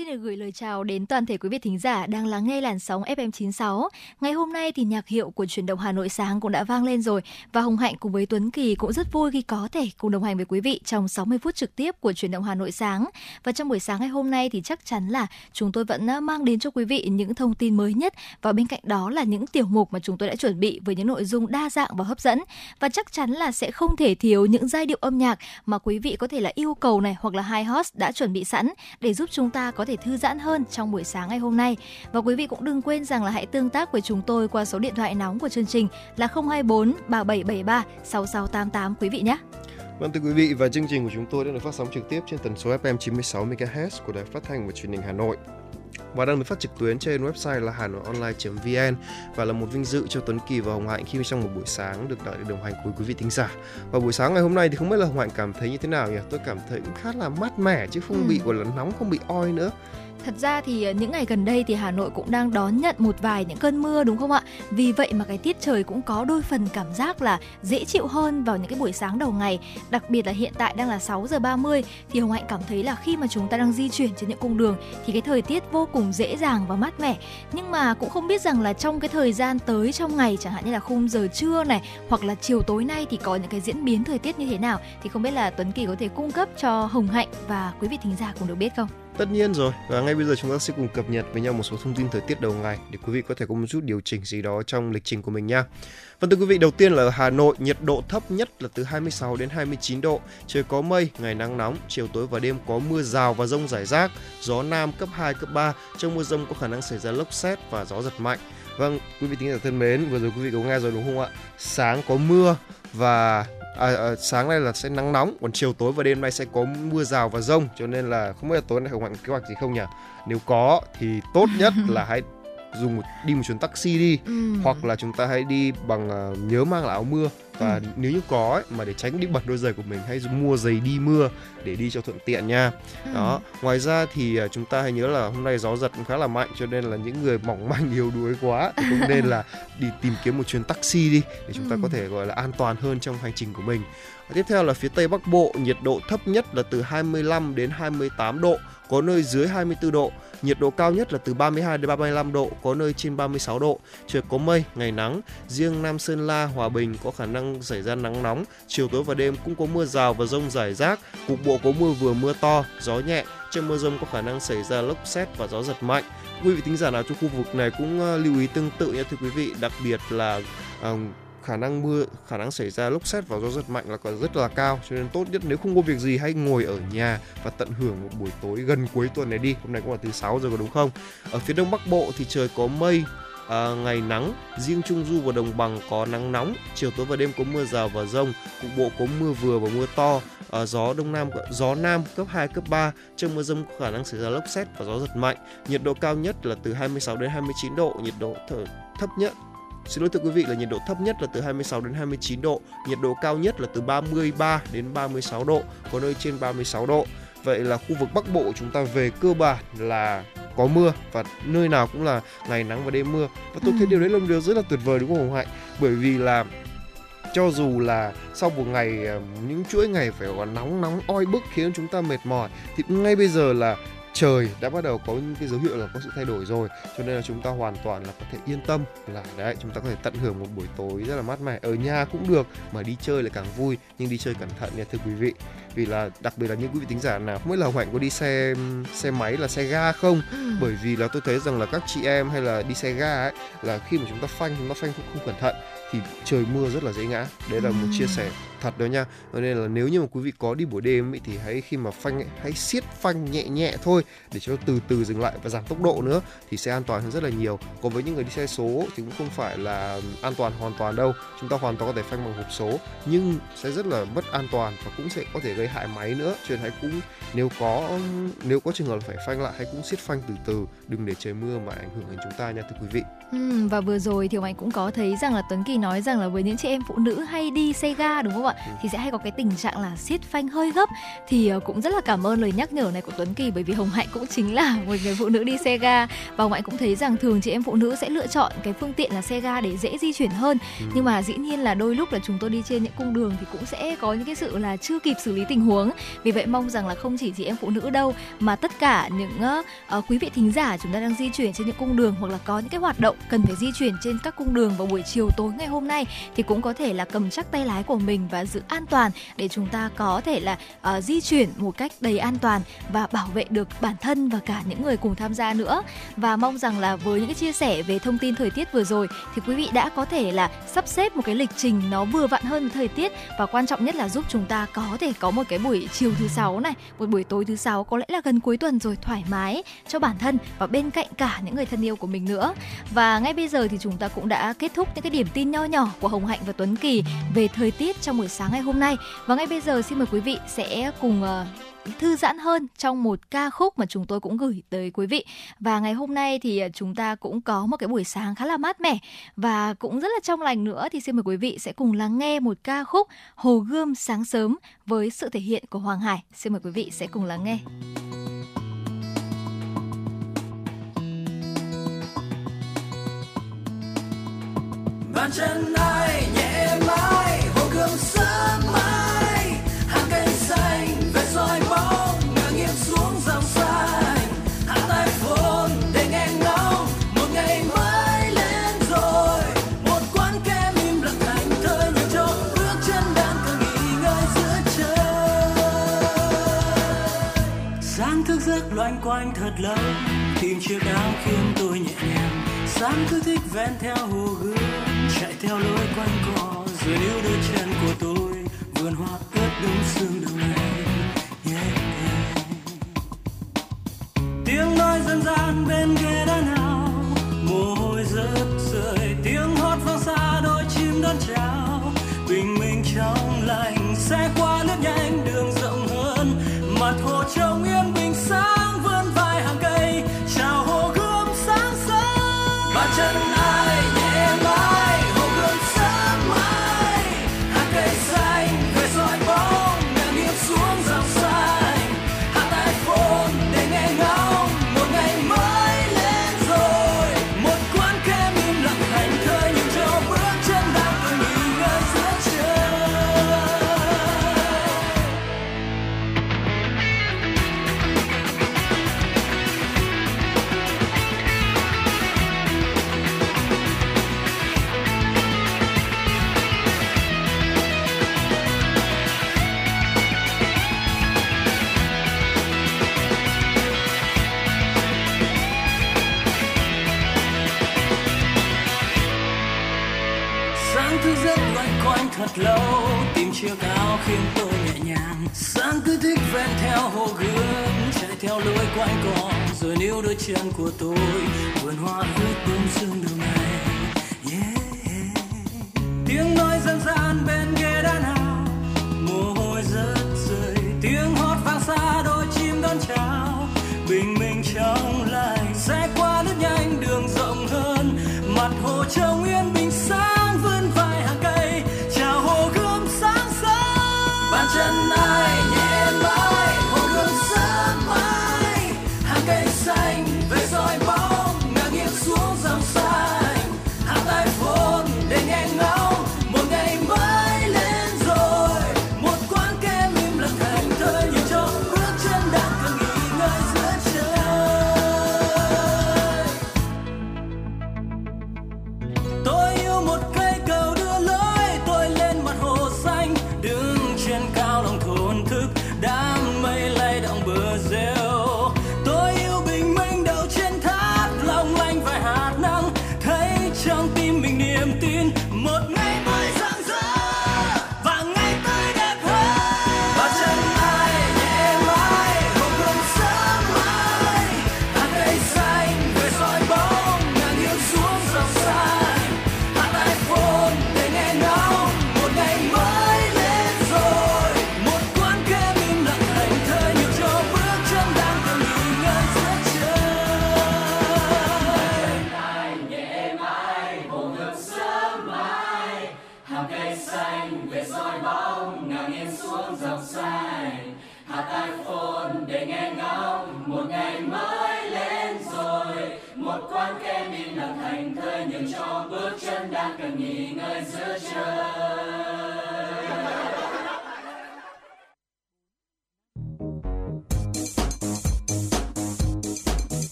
Xin được gửi lời chào đến toàn thể quý vị thính giả đang lắng nghe làn sóng FM96. Ngày hôm nay thì nhạc hiệu của chuyển động Hà Nội sáng cũng đã vang lên rồi và Hồng Hạnh cùng với Tuấn Kỳ cũng rất vui khi có thể cùng đồng hành với quý vị trong 60 phút trực tiếp của chuyển động Hà Nội sáng. Và trong buổi sáng ngày hôm nay thì chắc chắn là chúng tôi vẫn à, mang đến cho quý vị những thông tin mới nhất và bên cạnh đó là những tiểu mục mà chúng tôi đã chuẩn bị với những nội dung đa dạng và hấp dẫn và chắc chắn là sẽ không thể thiếu những giai điệu âm nhạc mà quý vị có thể là yêu cầu này hoặc là hai host đã chuẩn bị sẵn để giúp chúng ta có thể thư giãn hơn trong buổi sáng ngày hôm nay. Và quý vị cũng đừng quên rằng là hãy tương tác với chúng tôi qua số điện thoại nóng của chương trình là 024 3773 6688 quý vị nhé. Vâng thưa quý vị, và chương trình của chúng tôi đã được phát sóng trực tiếp trên tần số FM 96 MHz của Đài Phát thanh và Truyền hình Hà Nội và đang được phát trực tuyến trên website là hanoionline.vn và là một vinh dự cho Tuấn Kỳ và Hồng Hạnh khi trong một buổi sáng được đợi đồng hành cùng quý vị thính giả. Và buổi sáng ngày hôm nay thì không biết là Hồng Hạnh cảm thấy như thế nào nhỉ? Tôi cảm thấy cũng khá là mát mẻ chứ không ừ. bị gọi là nóng, không bị oi nữa. Thật ra thì ờ, những ngày gần đây thì Hà Nội cũng đang đón nhận một vài những cơn mưa, đúng không ạ? Vì vậy mà cái tiết trời cũng có đôi phần cảm giác là dễ chịu hơn vào những cái buổi sáng đầu ngày. Đặc biệt là hiện tại đang là 6 giờ 30 thì Hồng Hạnh cảm thấy là khi mà chúng ta đang di chuyển trên những cung đường thì cái thời tiết vô cùng dễ dàng và mát mẻ. Nhưng mà cũng không biết rằng là trong cái thời gian tới trong ngày, chẳng hạn như là khung giờ trưa này, hoặc là chiều tối nay thì có những cái diễn biến thời tiết như thế nào, thì không biết là Tuấn Kỳ có thể cung cấp cho Hồng Hạnh và quý vị thính giả cùng được biết không? Tất nhiên rồi và ngay bây giờ chúng ta sẽ cùng cập nhật với nhau một số thông tin thời tiết đầu ngày để quý vị có thể có một chút điều chỉnh gì đó trong lịch trình của mình nha. Và thưa quý vị, đầu tiên là ở Hà Nội, nhiệt độ thấp nhất là từ 26 đến 29 độ, trời có mây, ngày nắng nóng, chiều tối và đêm có mưa rào và rông rải rác, gió nam cấp 2 cấp 3, trong mưa rông có khả năng xảy ra lốc xét và gió giật mạnh. Vâng, quý vị tính giả thân mến, vừa rồi quý vị có nghe rồi đúng không ạ? Sáng có mưa và à, à, sáng nay là sẽ nắng nóng còn chiều tối và đêm nay sẽ có mưa rào và rông cho nên là không biết là tối nay không bạn kế hoạch gì không nhỉ nếu có thì tốt nhất là hãy dùng một, đi một chuyến taxi đi ừ. hoặc là chúng ta hãy đi bằng uh, nhớ mang là áo mưa và ừ. nếu như có ấy, mà để tránh đi bật đôi giày của mình hãy mua giày đi mưa để đi cho thuận tiện nha ừ. đó ngoài ra thì uh, chúng ta hãy nhớ là hôm nay gió giật cũng khá là mạnh cho nên là những người mỏng manh yếu đuối quá thì cũng nên là đi tìm kiếm một chuyến taxi đi để chúng ta ừ. có thể gọi là an toàn hơn trong hành trình của mình tiếp theo là phía tây bắc bộ nhiệt độ thấp nhất là từ 25 đến 28 độ có nơi dưới 24 độ Nhiệt độ cao nhất là từ 32 đến 35 độ, có nơi trên 36 độ. Trời có mây, ngày nắng. Riêng Nam Sơn La, Hòa Bình có khả năng xảy ra nắng nóng. Chiều tối và đêm cũng có mưa rào và rông rải rác. Cục bộ có mưa vừa mưa to, gió nhẹ. Trong mưa rông có khả năng xảy ra lốc xét và gió giật mạnh. Quý vị tính giả nào trong khu vực này cũng ờ, lưu ý tương tự nha thưa quý vị, đặc biệt là uh, khả năng mưa khả năng xảy ra lốc xét và gió giật mạnh là còn rất là cao cho nên tốt nhất nếu không có việc gì hãy ngồi ở nhà và tận hưởng một buổi tối gần cuối tuần này đi. Hôm nay cũng là thứ sáu rồi có đúng không? Ở phía đông bắc bộ thì trời có mây à, ngày nắng riêng trung du và đồng bằng có nắng nóng chiều tối và đêm có mưa rào và rông cục bộ có mưa vừa và mưa to à, gió đông nam gió nam cấp 2 cấp 3 trong mưa rông có khả năng xảy ra lốc xét và gió giật mạnh. Nhiệt độ cao nhất là từ 26 đến 29 độ nhiệt độ thấp nhất Xin lỗi thưa quý vị là nhiệt độ thấp nhất là từ 26 đến 29 độ, nhiệt độ cao nhất là từ 33 đến 36 độ, có nơi trên 36 độ. Vậy là khu vực Bắc Bộ chúng ta về cơ bản là có mưa và nơi nào cũng là ngày nắng và đêm mưa. Và tôi thấy điều đấy là một điều rất là tuyệt vời đúng không Hồng Hạnh? Bởi vì là cho dù là sau một ngày ờ, những chuỗi ngày phải còn nóng nóng oi bức khiến chúng ta mệt mỏi thì ngay bây giờ là trời đã bắt đầu có những cái dấu hiệu là có sự thay đổi rồi. Cho nên là chúng ta hoàn toàn là có thể yên tâm là đấy chúng ta có thể tận hưởng một buổi tối rất là mát mẻ. Ở nhà cũng được mà đi chơi lại càng vui nhưng đi chơi cẩn thận nha thưa quý vị. Vì là đặc biệt là những quý vị tính giả nào không biết là hoạnh có đi xe xe máy là xe ga không? Ừ. bởi vì là tôi thấy rằng là các chị em hay là đi xe ga ấy là khi mà chúng ta phanh chúng ta phanh không, không cẩn thận thì trời mưa rất là dễ ngã. Đấy là một chia sẻ thật đó nha. Cho nên là nếu như mà quý vị có đi buổi đêm ấy, thì hãy khi mà phanh ấy, hãy siết phanh nhẹ nhẹ thôi để cho từ từ dừng lại và giảm tốc độ nữa thì sẽ an toàn hơn rất là nhiều. Còn với những người đi xe số thì cũng không phải là an toàn hoàn toàn đâu. Chúng ta hoàn toàn có thể phanh bằng hộp số nhưng sẽ rất là mất an toàn và cũng sẽ có thể gây hại máy nữa. Cho nên hãy cũng nếu có nếu có trường hợp phải phanh lại hãy cũng siết phanh từ từ đừng để trời mưa mà ảnh hưởng đến chúng ta nha thưa quý vị. Ừ, và vừa rồi thì anh cũng có thấy rằng là Tuấn Kỳ nói rằng là với những chị em phụ nữ hay đi xe ga đúng không ạ? Ạ thì sẽ hay có cái tình trạng là siết phanh hơi gấp. Thì uh, cũng rất là cảm ơn lời nhắc nhở này của Tuấn Kỳ bởi vì Hồng Hạnh cũng chính là một người phụ nữ đi xe ga. Và Hồng Hạnh cũng thấy rằng thường chị em phụ nữ sẽ lựa chọn cái phương tiện là xe ga để dễ di chuyển hơn. Ừ. nhưng mà dĩ nhiên là đôi lúc là chúng tôi đi trên những cung đường thì cũng sẽ có những cái sự là chưa kịp xử lý tình huống. Vì vậy mong rằng là không chỉ chị em phụ nữ đâu mà tất cả những uh, quý vị thính giả chúng ta đang di chuyển trên những cung đường hoặc là có những cái hoạt động cần phải di chuyển trên các cung đường vào buổi chiều tối ngày hôm nay thì cũng có thể là cầm chắc tay lái của mình và giữ an toàn để chúng ta có thể là uh, di chuyển một cách đầy an toàn và bảo vệ được bản thân và cả những người cùng tham gia nữa. Và mong rằng là với những cái chia sẻ về thông tin thời tiết vừa rồi thì quý vị đã có thể là sắp xếp một cái lịch trình nó vừa vặn hơn với thời tiết và quan trọng nhất là giúp chúng ta có thể có một cái buổi chiều thứ sáu này một buổi tối thứ sáu có lẽ là gần cuối tuần rồi thoải mái cho bản thân và bên cạnh cả những người thân yêu của mình nữa. Và ngay bây giờ thì chúng ta cũng đã kết thúc những cái điểm tin nho nhỏ của Hồng Hạnh và Tuấn Kỳ về thời tiết trong buổi sáng ngày hôm nay và ngay bây giờ xin mời quý vị sẽ cùng uh, thư giãn hơn trong một ca khúc mà chúng tôi cũng gửi tới quý vị. Và ngày hôm nay thì ờ, chúng ta cũng có một cái buổi sáng khá là mát mẻ và cũng rất là trong lành nữa thì xin mời quý vị sẽ cùng lắng nghe một ca khúc Hồ Gươm sáng sớm với sự thể hiện của Hoàng Hải. Xin mời quý vị sẽ cùng lắng nghe. bàn chân ai thật lâu tìm chiếc áo khiến tôi nhẹ nhàng. Sáng cứ thích ven theo hồ gươm chạy theo lối quanh co rồi níu đôi chân của tôi. Vườn hoa ướt đúng sương đầu này yeah, yeah. tiếng nói dân gian bên ghế đá nào? Mồ hôi rớt rơi tiếng hót vang xa đôi chim đón chào. Bình minh trong lành sẽ qua nước nhanh níu đôi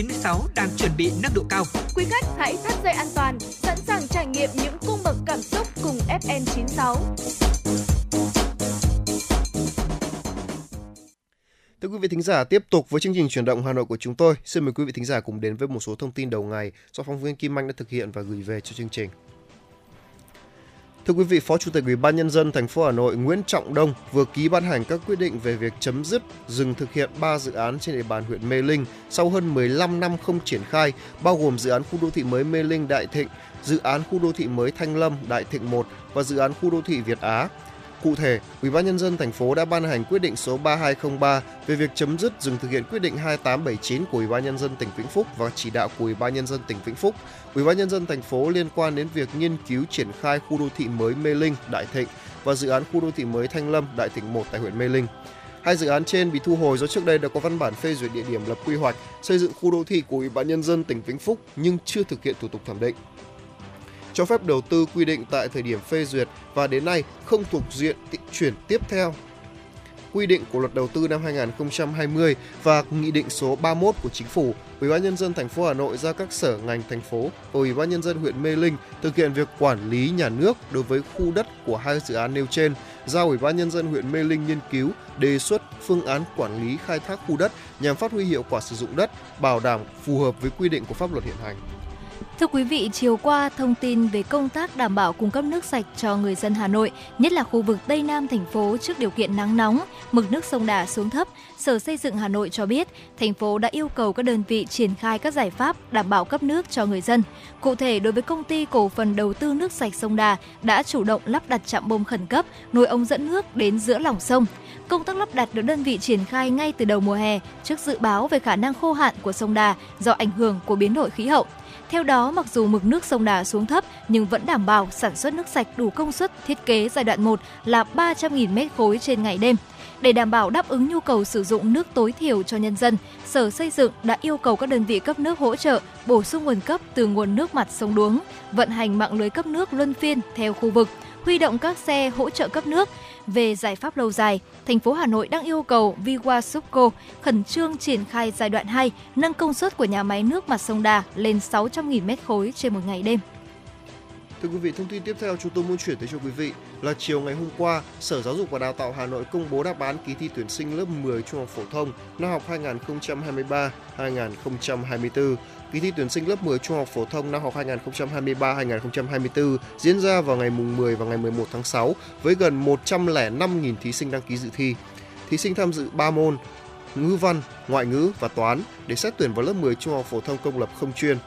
FM96 đang chuẩn bị nâng độ cao. Quý khách hãy thắt dây an toàn, sẵn sàng trải nghiệm những cung bậc cảm xúc cùng FM96. Thưa quý vị thính giả, tiếp tục với chương trình chuyển động Hà Nội của chúng tôi. Xin mời quý vị thính giả cùng đến với một số thông tin đầu ngày do phóng viên Kim Anh đã thực hiện và gửi về cho chương trình. Thưa quý vị, Phó Chủ tịch Ủy ban nhân dân thành phố Hà Nội Nguyễn Trọng Đông vừa ký ban hành các quyết định về việc chấm dứt dừng thực hiện 3 dự án trên địa bàn huyện Mê Linh sau hơn 15 năm không triển khai, bao gồm dự án khu đô thị mới Mê Linh Đại Thịnh, dự án khu đô thị mới Thanh Lâm Đại Thịnh 1 và dự án khu đô thị Việt Á. Cụ thể, Ủy ban nhân dân thành phố đã ban hành quyết định số 3203 về việc chấm dứt dừng thực hiện quyết định 2879 của Ủy ban nhân dân tỉnh Vĩnh Phúc và chỉ đạo của Ủy ban nhân dân tỉnh Vĩnh Phúc. Ủy ban nhân dân thành phố liên quan đến việc nghiên cứu triển khai khu đô thị mới Mê Linh, Đại Thịnh và dự án khu đô thị mới Thanh Lâm, Đại Thịnh 1 tại huyện Mê Linh. Hai dự án trên bị thu hồi do trước đây đã có văn bản phê duyệt địa điểm lập quy hoạch xây dựng khu đô thị của Ủy ban nhân dân tỉnh Vĩnh Phúc nhưng chưa thực hiện thủ tục thẩm định cho phép đầu tư quy định tại thời điểm phê duyệt và đến nay không thuộc diện chuyển tiếp theo quy định của luật đầu tư năm 2020 và nghị định số 31 của chính phủ, Ủy ban nhân dân thành phố Hà Nội ra các sở ngành thành phố và Ủy ban nhân dân huyện Mê Linh thực hiện việc quản lý nhà nước đối với khu đất của hai dự án nêu trên, giao Ủy ban nhân dân huyện Mê Linh nghiên cứu, đề xuất phương án quản lý khai thác khu đất nhằm phát huy hiệu quả sử dụng đất, bảo đảm phù hợp với quy định của pháp luật hiện hành. Thưa quý vị, chiều qua thông tin về công tác đảm bảo cung cấp nước sạch cho người dân Hà Nội, nhất là khu vực Tây Nam thành phố trước điều kiện nắng nóng, mực nước sông Đà xuống thấp, Sở Xây dựng Hà Nội cho biết, thành phố đã yêu cầu các đơn vị triển khai các giải pháp đảm bảo cấp nước cho người dân. Cụ thể, đối với công ty cổ phần đầu tư nước sạch sông Đà đã chủ động lắp đặt trạm bơm khẩn cấp, nối ống dẫn nước đến giữa lòng sông. Công tác lắp đặt được đơn vị triển khai ngay từ đầu mùa hè trước dự báo về khả năng khô hạn của sông Đà do ảnh hưởng của biến đổi khí hậu. Theo đó, mặc dù mực nước sông Đà xuống thấp nhưng vẫn đảm bảo sản xuất nước sạch đủ công suất thiết kế giai đoạn 1 là 300.000 mét khối trên ngày đêm. Để đảm bảo đáp ứng nhu cầu sử dụng nước tối thiểu cho nhân dân, Sở Xây dựng đã yêu cầu các đơn vị cấp nước hỗ trợ bổ sung nguồn cấp từ nguồn nước mặt sông Đuống, vận hành mạng lưới cấp nước luân phiên theo khu vực, huy động các xe hỗ trợ cấp nước. Về giải pháp lâu dài, thành phố Hà Nội đang yêu cầu Viwa Subco khẩn trương triển khai giai đoạn 2, nâng công suất của nhà máy nước mặt sông Đà lên 600.000 mét khối trên một ngày đêm. Thưa quý vị, thông tin tiếp theo chúng tôi muốn chuyển tới cho quý vị là chiều ngày hôm qua, Sở Giáo dục và Đào tạo Hà Nội công bố đáp án kỳ thi tuyển sinh lớp 10 trung học phổ thông năm học 2023-2024. Kỳ thi tuyển sinh lớp 10 trung học phổ thông năm học 2023-2024 diễn ra vào ngày mùng 10 và ngày 11 tháng 6 với gần 105.000 thí sinh đăng ký dự thi. Thí sinh tham dự 3 môn ngữ văn, ngoại ngữ và toán để xét tuyển vào lớp 10 trung học phổ thông công lập không chuyên.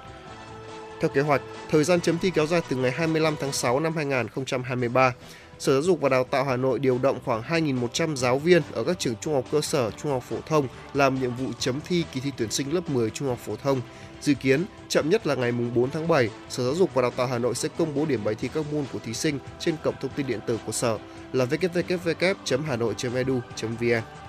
Theo kế hoạch, thời gian chấm thi kéo dài từ ngày 25 tháng 6 năm 2023. Sở Giáo dục và Đào tạo Hà Nội điều động khoảng 2.100 giáo viên ở các trường trung học cơ sở, trung học phổ thông làm nhiệm vụ chấm thi kỳ thi tuyển sinh lớp 10 trung học phổ thông. Dự kiến, chậm nhất là ngày 4 tháng 7, Sở Giáo dục và Đào tạo Hà Nội sẽ công bố điểm bài thi các môn của thí sinh trên cổng thông tin điện tử của Sở là www.hanoi.edu.vn.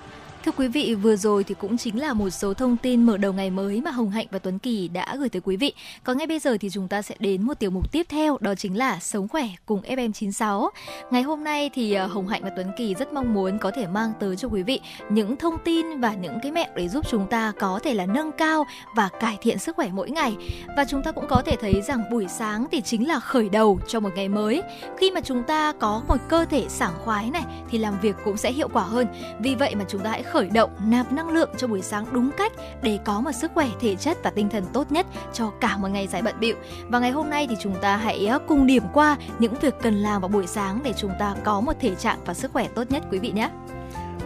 Thưa quý vị, vừa rồi thì cũng chính là một số thông tin mở đầu ngày mới mà Hồng Hạnh và Tuấn Kỳ đã gửi tới quý vị. Còn ngay bây giờ thì chúng ta sẽ đến một tiểu mục tiếp theo, đó chính là Sống khỏe cùng FM96. Ngày hôm nay thì à, Hồng Hạnh và Tuấn Kỳ rất mong muốn có thể mang tới cho quý vị những thông tin và những cái mẹo để giúp chúng ta có thể là nâng cao và cải thiện sức khỏe mỗi ngày. Và chúng ta cũng có thể thấy rằng buổi sáng thì chính là khởi đầu cho một ngày mới. Khi mà chúng ta có một cơ thể sảng khoái này thì làm việc cũng sẽ hiệu quả hơn. Vì vậy mà chúng ta hãy khởi động nạp năng lượng cho buổi sáng đúng cách để có một sức khỏe thể chất và tinh thần tốt nhất cho cả một ngày dài bận bịu. Và ngày hôm nay thì chúng ta hãy ờ, cùng điểm qua những việc cần làm vào buổi sáng để chúng ta có một thể trạng và sức khỏe tốt nhất quý vị nhé.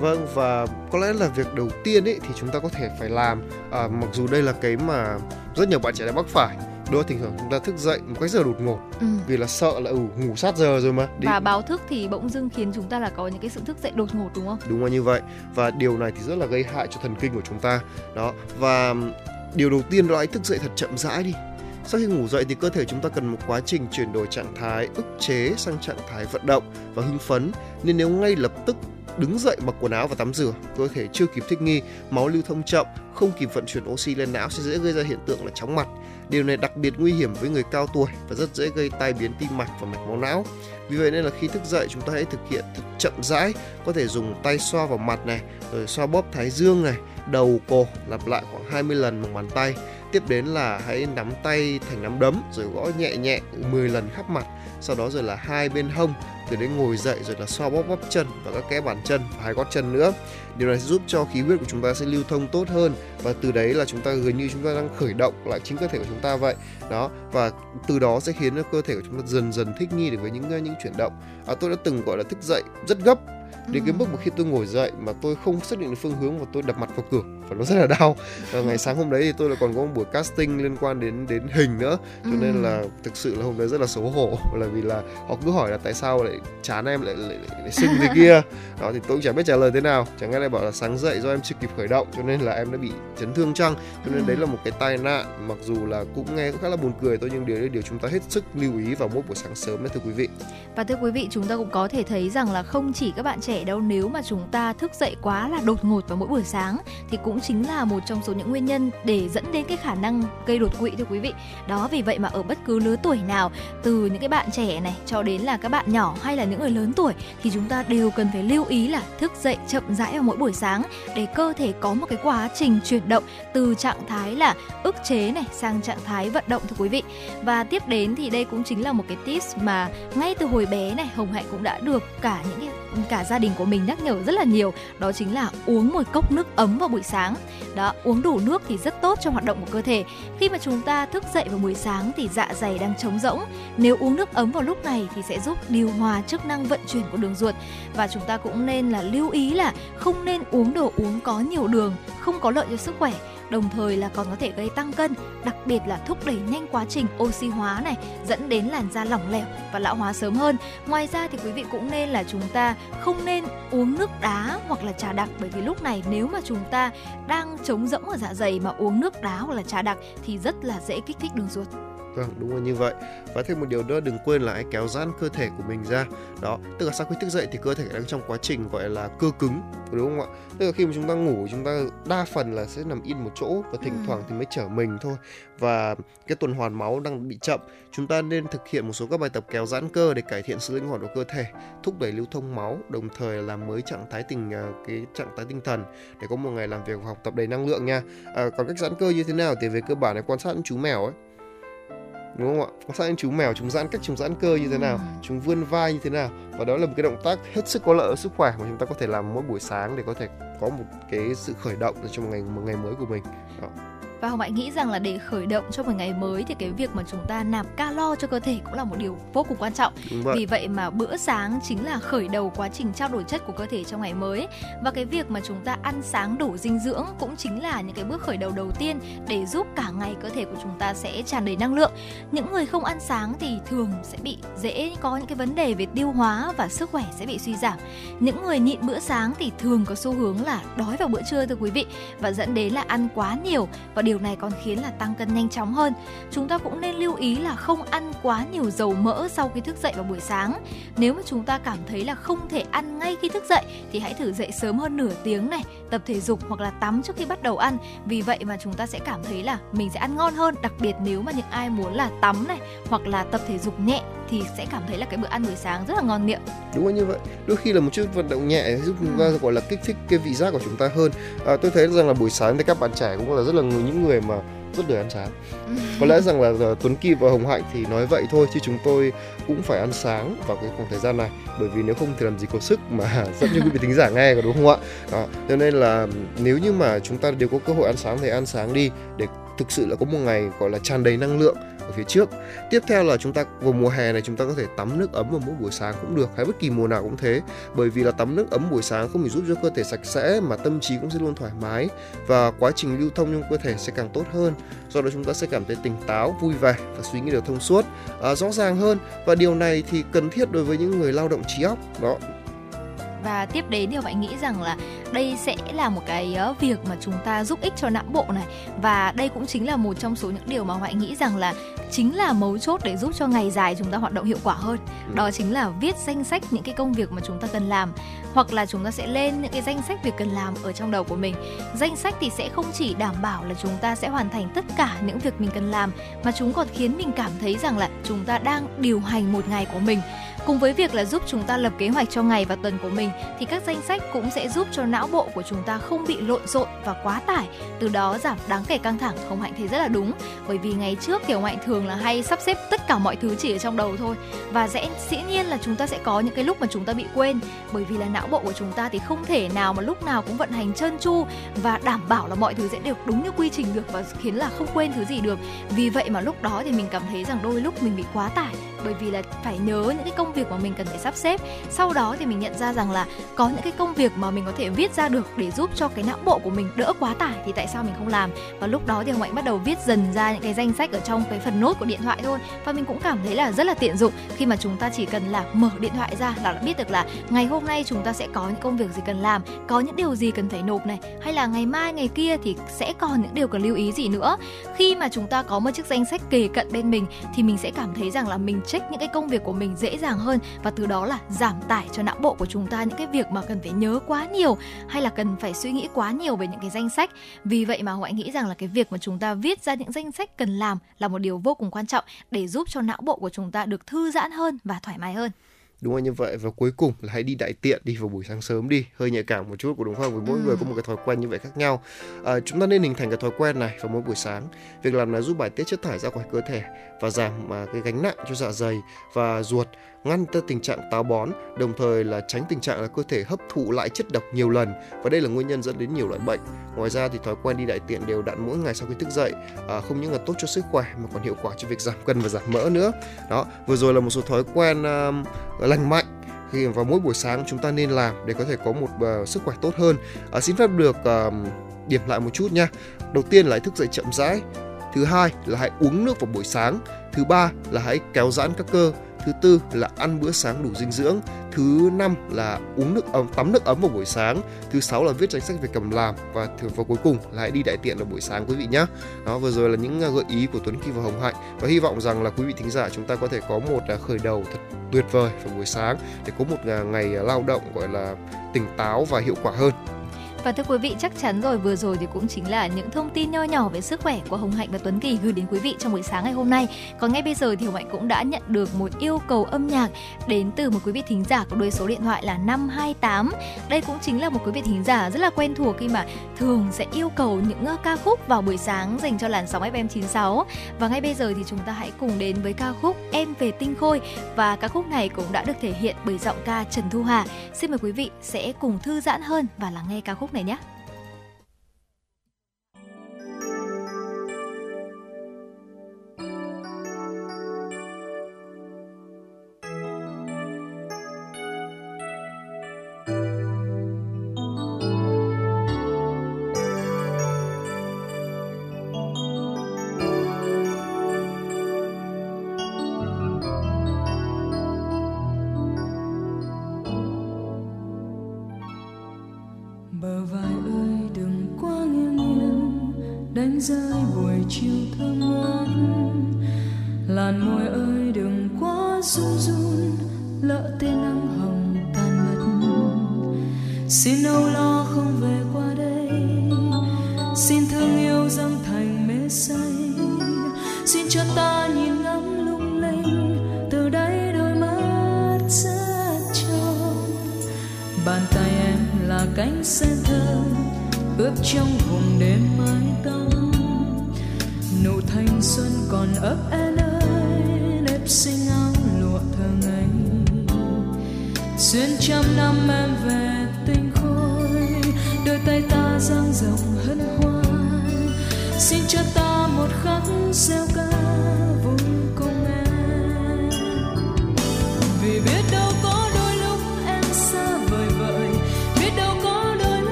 Vâng và có lẽ là việc đầu tiên ấy thì chúng ta có thể phải làm à, mặc dù đây là cái mà rất nhiều bạn trẻ đã mắc phải đôi thỉnh thoảng chúng ta thức dậy một cách rất là đột ngột ừ. vì là sợ là ừ, ngủ sát giờ rồi mà. Đi. và báo thức thì bỗng dưng khiến chúng ta là có những cái sự thức dậy đột ngột đúng không? Đúng là như vậy. Và điều này thì rất là gây hại cho thần kinh của chúng ta. Đó. Và điều đầu tiên đó là thức dậy thật chậm rãi đi. Sau khi ngủ dậy thì cơ thể chúng ta cần một quá trình chuyển đổi trạng thái ức chế sang trạng thái vận động và hưng phấn. Nên nếu ngay lập tức đứng dậy mặc quần áo và tắm rửa, cơ thể chưa kịp thích nghi, máu lưu thông chậm, không kịp vận chuyển oxy lên não sẽ dễ gây ra hiện tượng là chóng mặt. Điều này đặc biệt nguy hiểm với người cao tuổi và rất dễ gây tai biến tim mạch và mạch máu não. Vì vậy nên là khi thức dậy chúng ta hãy thực hiện thật chậm rãi, có thể dùng tay xoa vào mặt này, rồi xoa bóp thái dương này, đầu cổ lặp lại khoảng 20 lần bằng bàn tay. Tiếp đến là hãy nắm tay thành nắm đấm rồi gõ nhẹ nhẹ 10 lần khắp mặt. Sau đó rồi là hai bên hông, từ đấy ngồi dậy rồi là xoa bóp bóp chân và các kẽ bàn chân và hai gót chân nữa. Điều này sẽ giúp cho khí huyết của chúng ta sẽ lưu thông tốt hơn và từ đấy là chúng ta gần như chúng ta đang khởi động lại chính cơ thể của chúng ta vậy. Đó và từ đó sẽ khiến cho cơ thể của chúng ta dần dần thích nghi được với những những chuyển động. À, tôi đã từng gọi là thức dậy rất gấp đến cái mức mà khi tôi ngồi dậy mà tôi không xác định được phương hướng và tôi đập mặt vào cửa và nó rất là đau. Và ngày sáng hôm đấy thì tôi lại còn có một buổi casting liên quan đến đến hình nữa. Cho ừ. nên là thực sự là hôm đấy rất là xấu hổ. Là vì là họ cứ hỏi là tại sao lại chán em lại lại, lại, lại sinh thế kia. Đó thì tôi cũng chẳng biết trả lời thế nào. Chẳng nghe lại bảo là sáng dậy do em chưa kịp khởi động cho nên là em đã bị chấn thương chăng? Cho nên ừ. đấy là một cái tai nạn. Mặc dù là cũng nghe cũng khá là buồn cười thôi nhưng điều đấy điều chúng ta hết sức lưu ý vào mỗi buổi sáng sớm đấy thưa quý vị. Và thưa quý vị chúng ta cũng có thể thấy rằng là không chỉ các bạn trẻ đâu, nếu mà chúng ta thức dậy quá là đột ngột vào mỗi buổi sáng, thì cũng chính là một trong số những nguyên nhân để dẫn đến cái khả năng gây đột quỵ, thưa quý vị. Đó, vì vậy mà ở bất cứ lứa tuổi nào, từ những cái bạn trẻ này cho đến là các bạn nhỏ hay là những người lớn tuổi, thì chúng ta đều cần phải lưu ý là thức dậy chậm rãi vào mỗi buổi sáng để cơ thể có một cái quá trình chuyển động từ trạng thái là ức chế này sang trạng thái vận động, thưa quý vị. Và tiếp đến thì đây cũng chính là một cái tips mà ngay từ hồi bé này, hồng hạnh cũng đã được cả những cái cả gia đình của mình nhắc nhở rất là nhiều, đó chính là uống một cốc nước ấm vào buổi sáng. Đó, uống đủ nước thì rất tốt cho hoạt động của cơ thể. Khi mà chúng ta thức dậy vào buổi sáng thì dạ dày đang trống rỗng. Nếu uống nước ấm vào lúc này thì sẽ giúp điều hòa chức năng vận chuyển của đường ruột. Và chúng ta cũng nên là lưu ý là không nên uống đồ uống có nhiều đường, không có lợi cho sức khỏe đồng thời là còn có thể gây tăng cân, đặc biệt là thúc đẩy nhanh quá trình oxy hóa này, dẫn đến làn da lỏng lẻo và lão hóa sớm hơn. Ngoài ra thì quý vị cũng nên là chúng ta không nên uống nước đá hoặc là trà đặc bởi vì lúc này nếu mà chúng ta đang trống rỗng ở dạ dày mà uống nước đá hoặc là trà đặc thì rất là dễ kích thích đường ruột. Vâng, đúng là như vậy. Và thêm một điều nữa đừng quên là hãy kéo giãn cơ thể của mình ra. Đó, tức là sau khi thức dậy thì cơ thể đang trong quá trình gọi là cơ cứng, đúng không ạ? Tức là khi mà chúng ta ngủ chúng ta đa phần là sẽ nằm yên một chỗ và thỉnh ừ. thoảng thì mới trở mình thôi. Và cái tuần hoàn máu đang bị chậm. Chúng ta nên thực hiện một số các bài tập kéo giãn cơ để cải thiện sự linh hoạt của cơ thể, thúc đẩy lưu thông máu, đồng thời làm mới trạng thái tình à, cái trạng thái tinh thần để có một ngày làm việc và học tập đầy năng lượng nha. À, còn cách giãn cơ như thế nào thì về cơ bản là quan sát chú mèo ấy đúng không ạ? Có sao những chú mèo chúng giãn cách chúng giãn cơ như thế nào ừ. chúng vươn vai như thế nào. Và đó là một cái động tác hết sức có lợi cho sức khỏe mà chúng ta có thể làm mỗi buổi sáng để có thể có một cái sự khởi động trong một ngày một ngày mới của mình. Đó và hồng hạnh nghĩ rằng là để khởi động cho một ngày mới thì cái việc mà chúng ta nạp calo cho cơ thể cũng là một điều vô cùng quan trọng. Vậy. vì vậy mà bữa sáng chính là khởi đầu quá trình trao đổi chất của cơ thể trong ngày mới. Và cái việc mà chúng ta ăn sáng đủ dinh dưỡng cũng chính là những cái bước khởi đầu đầu tiên để giúp cả ngày cơ thể của chúng ta sẽ tràn đầy năng lượng. Những người không ăn sáng thì thường sẽ bị dễ có những cái vấn đề về tiêu hóa và sức khỏe sẽ bị suy giảm. Những người nhịn bữa sáng thì thường có xu hướng là đói vào bữa trưa thưa quý vị và dẫn đến là ăn quá nhiều và điều này còn khiến là tăng cân nhanh chóng hơn. Chúng ta cũng nên lưu ý là không ăn quá nhiều dầu mỡ sau khi thức dậy vào buổi sáng. Nếu mà chúng ta cảm thấy là không thể ăn ngay khi thức dậy thì hãy thử dậy sớm hơn nửa tiếng này, tập thể dục hoặc là tắm trước khi bắt đầu ăn. Vì vậy mà chúng ta sẽ cảm thấy là mình sẽ ăn ngon hơn, đặc biệt nếu mà những ai muốn là tắm này hoặc là tập thể dục nhẹ thì sẽ cảm thấy là cái bữa ăn buổi sáng rất là ngon miệng. Đúng là như vậy. Đôi khi là một chút vận động nhẹ giúp chúng ta ừ. gọi là kích thích cái vị giác của chúng ta hơn. À, tôi thấy rằng là buổi sáng thì các bạn trẻ cũng là rất là người những người mà rất lười ăn sáng ừ. có lẽ rằng là Tuấn Kỳ và Hồng Hạnh thì nói vậy thôi chứ chúng tôi cũng phải ăn sáng vào cái khoảng thời gian này bởi vì nếu không thì làm gì có sức mà dẫn cho quý vị thính giả nghe có đúng không ạ đó. cho nên là nếu như mà chúng ta đều có cơ hội ăn sáng thì ăn sáng đi để thực sự là có một ngày gọi là tràn đầy năng lượng ở phía trước. Tiếp theo là chúng ta vào mùa hè này chúng ta có thể tắm nước ấm vào mỗi buổi sáng cũng được hay bất kỳ mùa nào cũng thế. Bởi vì là tắm nước ấm buổi sáng không chỉ giúp cho cơ thể sạch sẽ mà tâm trí cũng sẽ luôn thoải mái và quá trình lưu thông trong cơ thể sẽ càng tốt hơn. Do đó chúng ta sẽ cảm thấy tỉnh táo vui vẻ và suy nghĩ được thông suốt à, rõ ràng hơn. Và điều này thì cần thiết đối với những người lao động trí óc. Đó và tiếp đến thì bạn nghĩ rằng là đây sẽ là một cái ờ, việc mà chúng ta giúp ích cho não bộ này. Và đây cũng chính là một trong số những điều mà hoại nghĩ rằng là chính là mấu chốt để giúp cho ngày dài chúng ta hoạt động hiệu quả hơn. Ừ. đó chính là viết danh sách những cái công việc mà chúng ta cần làm hoặc là chúng ta sẽ lên những cái danh sách việc cần làm ở trong đầu của mình. Danh sách thì sẽ không chỉ đảm bảo là chúng ta sẽ hoàn thành tất cả những việc mình cần làm mà chúng còn khiến mình cảm thấy rằng là chúng ta đang điều hành một ngày của mình Cùng với việc là giúp chúng ta lập kế hoạch cho ngày và tuần của mình thì các danh sách cũng sẽ giúp cho não bộ của chúng ta không bị lộn xộn và quá tải, từ đó giảm đáng kể căng thẳng. Hồng Hạnh thấy rất là đúng, bởi vì ngày trước Tiểu Hạnh thường là hay sắp xếp tất cả mọi thứ chỉ ở trong đầu thôi và sẽ dĩ nhiên là chúng ta sẽ có những cái lúc mà chúng ta bị quên, bởi vì là não bộ của chúng ta thì không thể nào mà lúc nào cũng vận hành trơn tru và đảm bảo là mọi thứ sẽ đều đúng như quy trình được và khiến là không quên thứ gì được. Vì vậy mà lúc đó thì mình cảm thấy rằng đôi lúc mình bị quá tải bởi vì là phải nhớ những cái công việc mà mình cần phải sắp xếp. Sau đó thì mình nhận ra rằng là có những cái công việc mà mình có thể viết ra được để giúp cho cái não bộ của mình đỡ quá tải thì tại sao mình không làm? Và lúc đó thì hồng hạnh bắt đầu viết dần ra những cái danh sách ở trong cái phần nốt của điện thoại thôi. Và mình cũng cảm thấy là rất là tiện dụng. Khi mà chúng ta chỉ cần là mở điện thoại ra là đã biết được là ngày hôm nay chúng ta sẽ có những công việc gì cần làm, có những điều gì cần phải nộp này, hay là ngày mai, ngày kia thì sẽ còn những điều cần lưu ý gì nữa. Khi mà chúng ta có một chiếc danh sách kề cận bên mình thì mình sẽ cảm thấy rằng là mình check những cái công việc của mình dễ dàng hơn và từ đó là giảm tải cho não bộ của chúng ta những cái việc mà cần phải nhớ quá nhiều hay là cần phải suy nghĩ quá nhiều về những cái danh sách. Vì vậy mà họa nghĩ rằng là cái việc mà chúng ta viết ra những danh sách cần làm là một điều vô cùng quan trọng để giúp cho não bộ của chúng ta được thư giãn hơn và thoải mái hơn đúng là như vậy. Và cuối cùng là hãy đi đại tiện đi vào buổi sáng sớm đi. Hơi nhạy cảm một chút của đúng không vì mỗi ừ. người có một cái thói quen như vậy khác nhau. À, chúng ta nên hình thành cái thói quen này vào mỗi buổi sáng. Việc làm này giúp bài tiết chất thải ra khỏi cơ thể và giảm mà cái gánh nặng cho dạ dày và ruột ngăn cho tình trạng táo bón, đồng thời là tránh tình trạng là cơ thể hấp thụ lại chất độc nhiều lần và đây là nguyên nhân dẫn đến nhiều loại bệnh. Ngoài ra thì thói quen đi đại tiện đều đặn mỗi ngày sau khi thức dậy à, không những là tốt cho sức khỏe mà còn hiệu quả cho việc giảm cân và giảm mỡ nữa. Đó, vừa rồi là một số thói quen uh, lành mạnh khi vào mỗi buổi sáng chúng ta nên làm để có thể có một uh, sức khỏe tốt hơn. À, xin phép được uh, điểm lại một chút nha. Đầu tiên là hãy thức dậy chậm rãi. Thứ hai là hãy uống nước vào buổi sáng. Thứ ba là hãy kéo giãn các cơ. Thứ tư là ăn bữa sáng đủ dinh dưỡng. Thứ năm là uống nước ấm, tắm nước ấm vào buổi sáng. Thứ sáu là viết danh sách việc cầm làm. Và thử vào cuối cùng là hãy đi đại tiện vào buổi sáng, quý vị nhé đó, vừa rồi là những à, gợi ý của Tuấn Kỳ và Hồng Hạnh. Và hy vọng rằng là quý vị thính giả chúng ta có thể có một à, khởi đầu thật tuyệt vời vào buổi sáng để có một à, ngày lao động, gọi là, tỉnh táo và hiệu quả hơn và thưa quý vị, chắc chắn rồi vừa rồi thì cũng chính là những thông tin nho nhỏ về sức khỏe của Hồng Hạnh và Tuấn Kỳ gửi đến quý vị trong buổi sáng ngày hôm nay. Còn ngay bây giờ thì Hồng Hạnh cũng đã nhận được một yêu cầu âm nhạc đến từ một quý vị thính giả có đuôi số điện thoại là 528. Đây cũng chính là một quý vị thính giả rất là quen thuộc khi mà thường sẽ yêu cầu những ờ, ca khúc vào buổi sáng dành cho làn sóng FM 96. Và ngay bây giờ thì chúng ta hãy cùng đến với ca khúc Em về tinh khôi và ca khúc này cũng đã được thể hiện bởi giọng ca Trần Thu Hà. Xin mời quý vị sẽ cùng thư giãn hơn và lắng nghe ca khúc này nhé.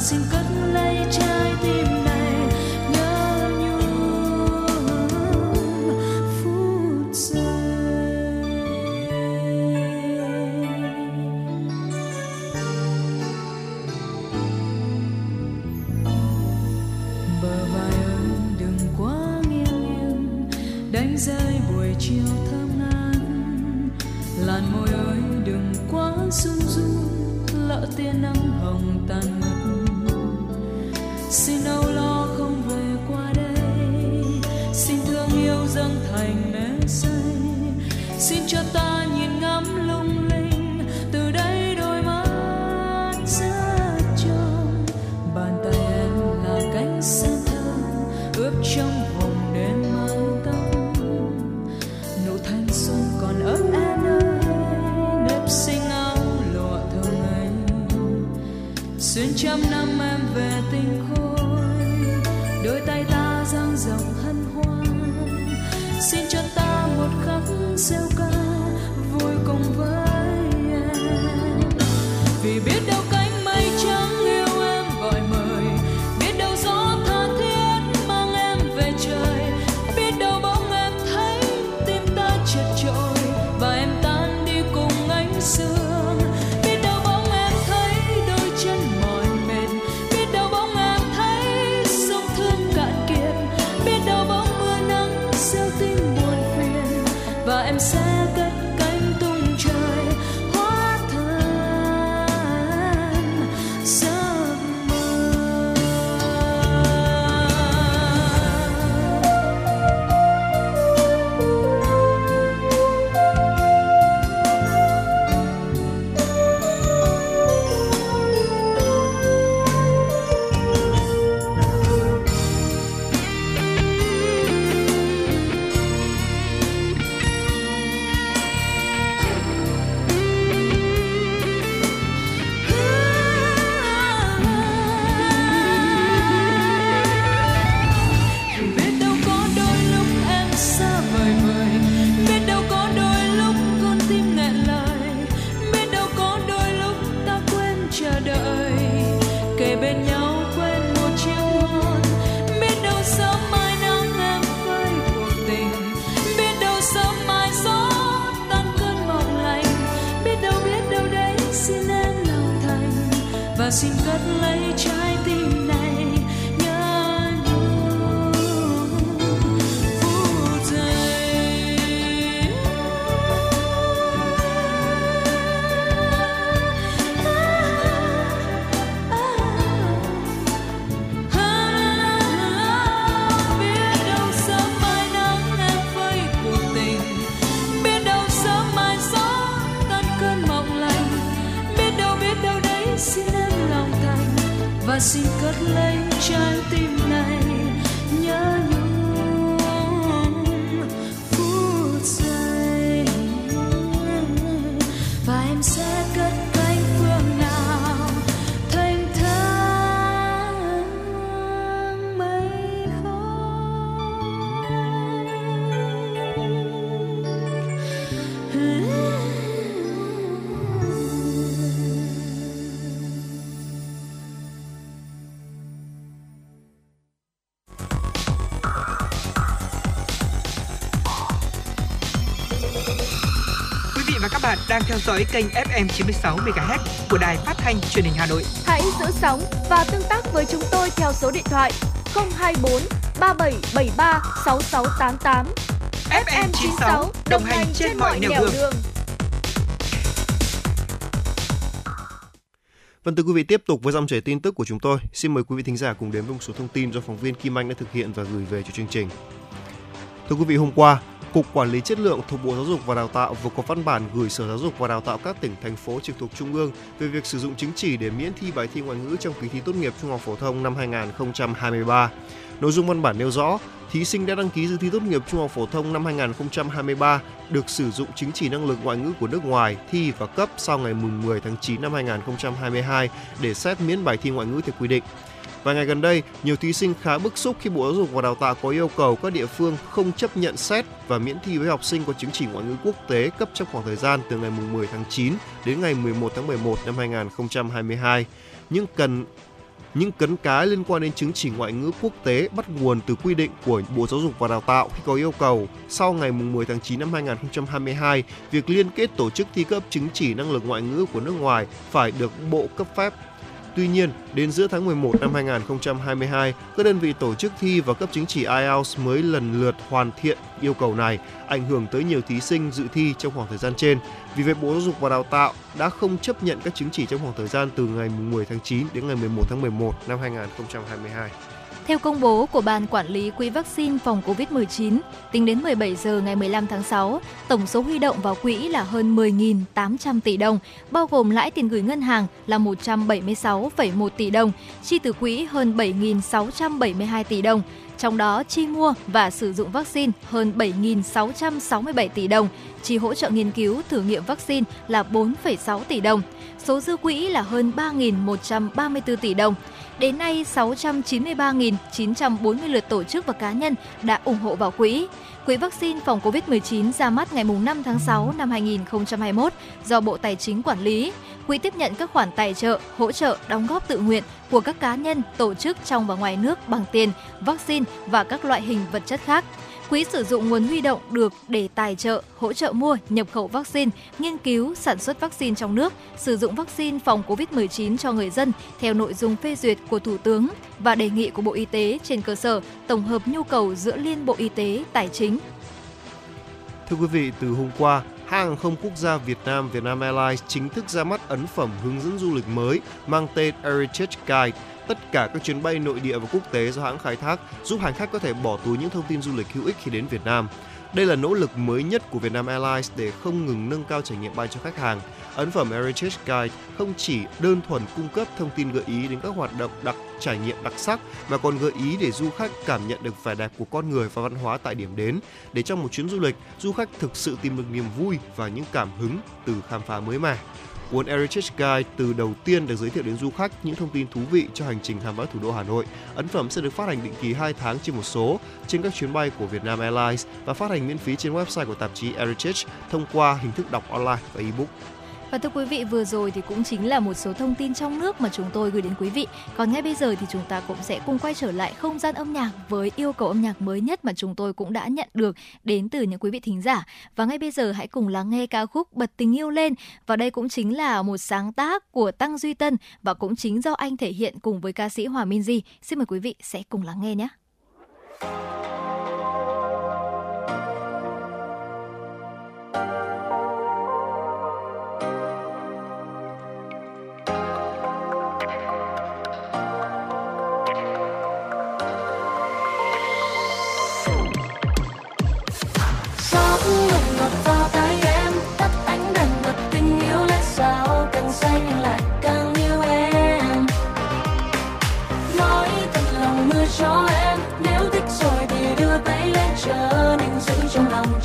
xin cất lấy trái tim. Bạn đang theo dõi kênh FM 96 MHz của đài phát thanh truyền hình Hà Nội. Hãy giữ sóng và tương tác với chúng tôi theo số điện thoại 024 3773 6688. FM 96 đồng hành trên mọi nẻo đường. Vâng thưa quý vị, tiếp tục với dòng chảy tin tức của chúng tôi. Xin mời quý vị thính giả cùng đến với một số thông tin do phóng viên Kim Anh đã thực hiện và gửi về cho chương trình. Thưa quý vị, hôm qua, Cục Quản lý Chất lượng thuộc Bộ Giáo dục và Đào tạo vừa có văn bản gửi Sở Giáo dục và Đào tạo các tỉnh, thành phố trực thuộc Trung ương về việc sử dụng chứng chỉ để miễn thi bài thi ngoại ngữ trong kỳ thi tốt nghiệp trung học phổ thông năm 2023. Nội dung văn bản nêu rõ, thí sinh đã đăng ký dự thi tốt nghiệp trung học phổ thông năm 2023 được sử dụng chứng chỉ năng lực ngoại ngữ của nước ngoài thi và cấp sau ngày 10 tháng 9 năm 2022 để xét miễn bài thi ngoại ngữ theo quy định. Vài ngày gần đây, nhiều thí sinh khá bức xúc khi Bộ Giáo dục và Đào tạo có yêu cầu các địa phương không chấp nhận xét và miễn thi với học sinh có chứng chỉ ngoại ngữ quốc tế cấp trong khoảng thời gian từ ngày 10 tháng 9 đến ngày 11 tháng 11 năm 2022. Nhưng cần những cấn cái liên quan đến chứng chỉ ngoại ngữ quốc tế bắt nguồn từ quy định của Bộ Giáo dục và Đào tạo khi có yêu cầu sau ngày 10 tháng 9 năm 2022, việc liên kết tổ chức thi cấp chứng chỉ năng lực ngoại ngữ của nước ngoài phải được Bộ cấp phép. Tuy nhiên, đến giữa tháng 11 năm 2022, các đơn vị tổ chức thi và cấp chứng chỉ IELTS mới lần lượt hoàn thiện yêu cầu này, ảnh hưởng tới nhiều thí sinh dự thi trong khoảng thời gian trên. Vì vậy, Bộ Giáo dục và Đào tạo đã không chấp nhận các chứng chỉ trong khoảng thời gian từ ngày 10 tháng 9 đến ngày 11 tháng 11 năm 2022. Theo công bố của Ban Quản lý Quỹ vaccine phòng COVID-19, tính đến 17 giờ ngày 15 tháng 6, tổng số huy động vào quỹ là hơn 10.800 tỷ đồng, bao gồm lãi tiền gửi ngân hàng là 176,1 tỷ đồng, chi từ quỹ hơn 7.672 tỷ đồng, trong đó chi mua và sử dụng vaccine hơn 7.667 tỷ đồng, chi hỗ trợ nghiên cứu thử nghiệm vaccine là 4,6 tỷ đồng, số dư quỹ là hơn 3.134 tỷ đồng. Đến nay, 693.940 lượt tổ chức và cá nhân đã ủng hộ vào quỹ. Quỹ vaccine phòng COVID-19 ra mắt ngày 5 tháng 6 năm 2021 do Bộ Tài chính quản lý. Quỹ tiếp nhận các khoản tài trợ, hỗ trợ, đóng góp tự nguyện của các cá nhân, tổ chức trong và ngoài nước bằng tiền, vaccine và các loại hình vật chất khác. Quỹ sử dụng nguồn huy động được để tài trợ, hỗ trợ mua, nhập khẩu vaccine, nghiên cứu, sản xuất vaccine trong nước, sử dụng vaccine phòng COVID-19 cho người dân theo nội dung phê duyệt của Thủ tướng và đề nghị của Bộ Y tế trên cơ sở tổng hợp nhu cầu giữa Liên Bộ Y tế, Tài chính. Thưa quý vị, từ hôm qua, hãng hàng không quốc gia Việt Nam Vietnam Airlines chính thức ra mắt ấn phẩm hướng dẫn du lịch mới mang tên Heritage Guide tất cả các chuyến bay nội địa và quốc tế do hãng khai thác, giúp hành khách có thể bỏ túi những thông tin du lịch hữu ích khi đến Việt Nam. Đây là nỗ lực mới nhất của Vietnam Airlines để không ngừng nâng cao trải nghiệm bay cho khách hàng. Ấn phẩm Heritage Guide không chỉ đơn thuần cung cấp thông tin gợi ý đến các hoạt động đặc trải nghiệm đặc sắc mà còn gợi ý để du khách cảm nhận được vẻ đẹp của con người và văn hóa tại điểm đến. Để trong một chuyến du lịch, du khách thực sự tìm được niềm vui và những cảm hứng từ khám phá mới mẻ. Cuốn Heritage Guide từ đầu tiên được giới thiệu đến du khách những thông tin thú vị cho hành trình khám phá thủ đô Hà Nội. Ấn phẩm sẽ được phát hành định kỳ 2 tháng trên một số trên các chuyến bay của Vietnam Airlines và phát hành miễn phí trên website của tạp chí Heritage thông qua hình thức đọc online và ebook. Và thưa quý vị, vừa rồi thì cũng chính là một số thông tin trong nước mà chúng tôi gửi đến quý vị. Còn ngay bây giờ thì chúng ta cũng sẽ cùng quay trở lại không gian âm nhạc với yêu cầu âm nhạc mới nhất mà chúng tôi cũng đã nhận được đến từ những quý vị thính giả. Và ngay bây giờ hãy cùng lắng nghe ca khúc Bật tình yêu lên. Và đây cũng chính là một sáng tác của Tăng Duy Tân và cũng chính do anh thể hiện cùng với ca sĩ Hòa Minh Di. Xin mời quý vị sẽ cùng lắng nghe nhé.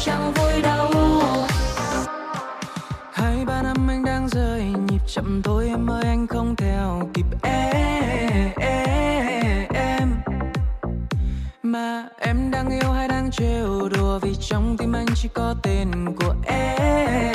Chẳng vui đâu. Hai ba năm anh đang rơi nhịp chậm thôi em ơi anh không theo kịp e, e, em. Mà em đang yêu hay đang trêu đùa vì trong tim anh chỉ có tên của em.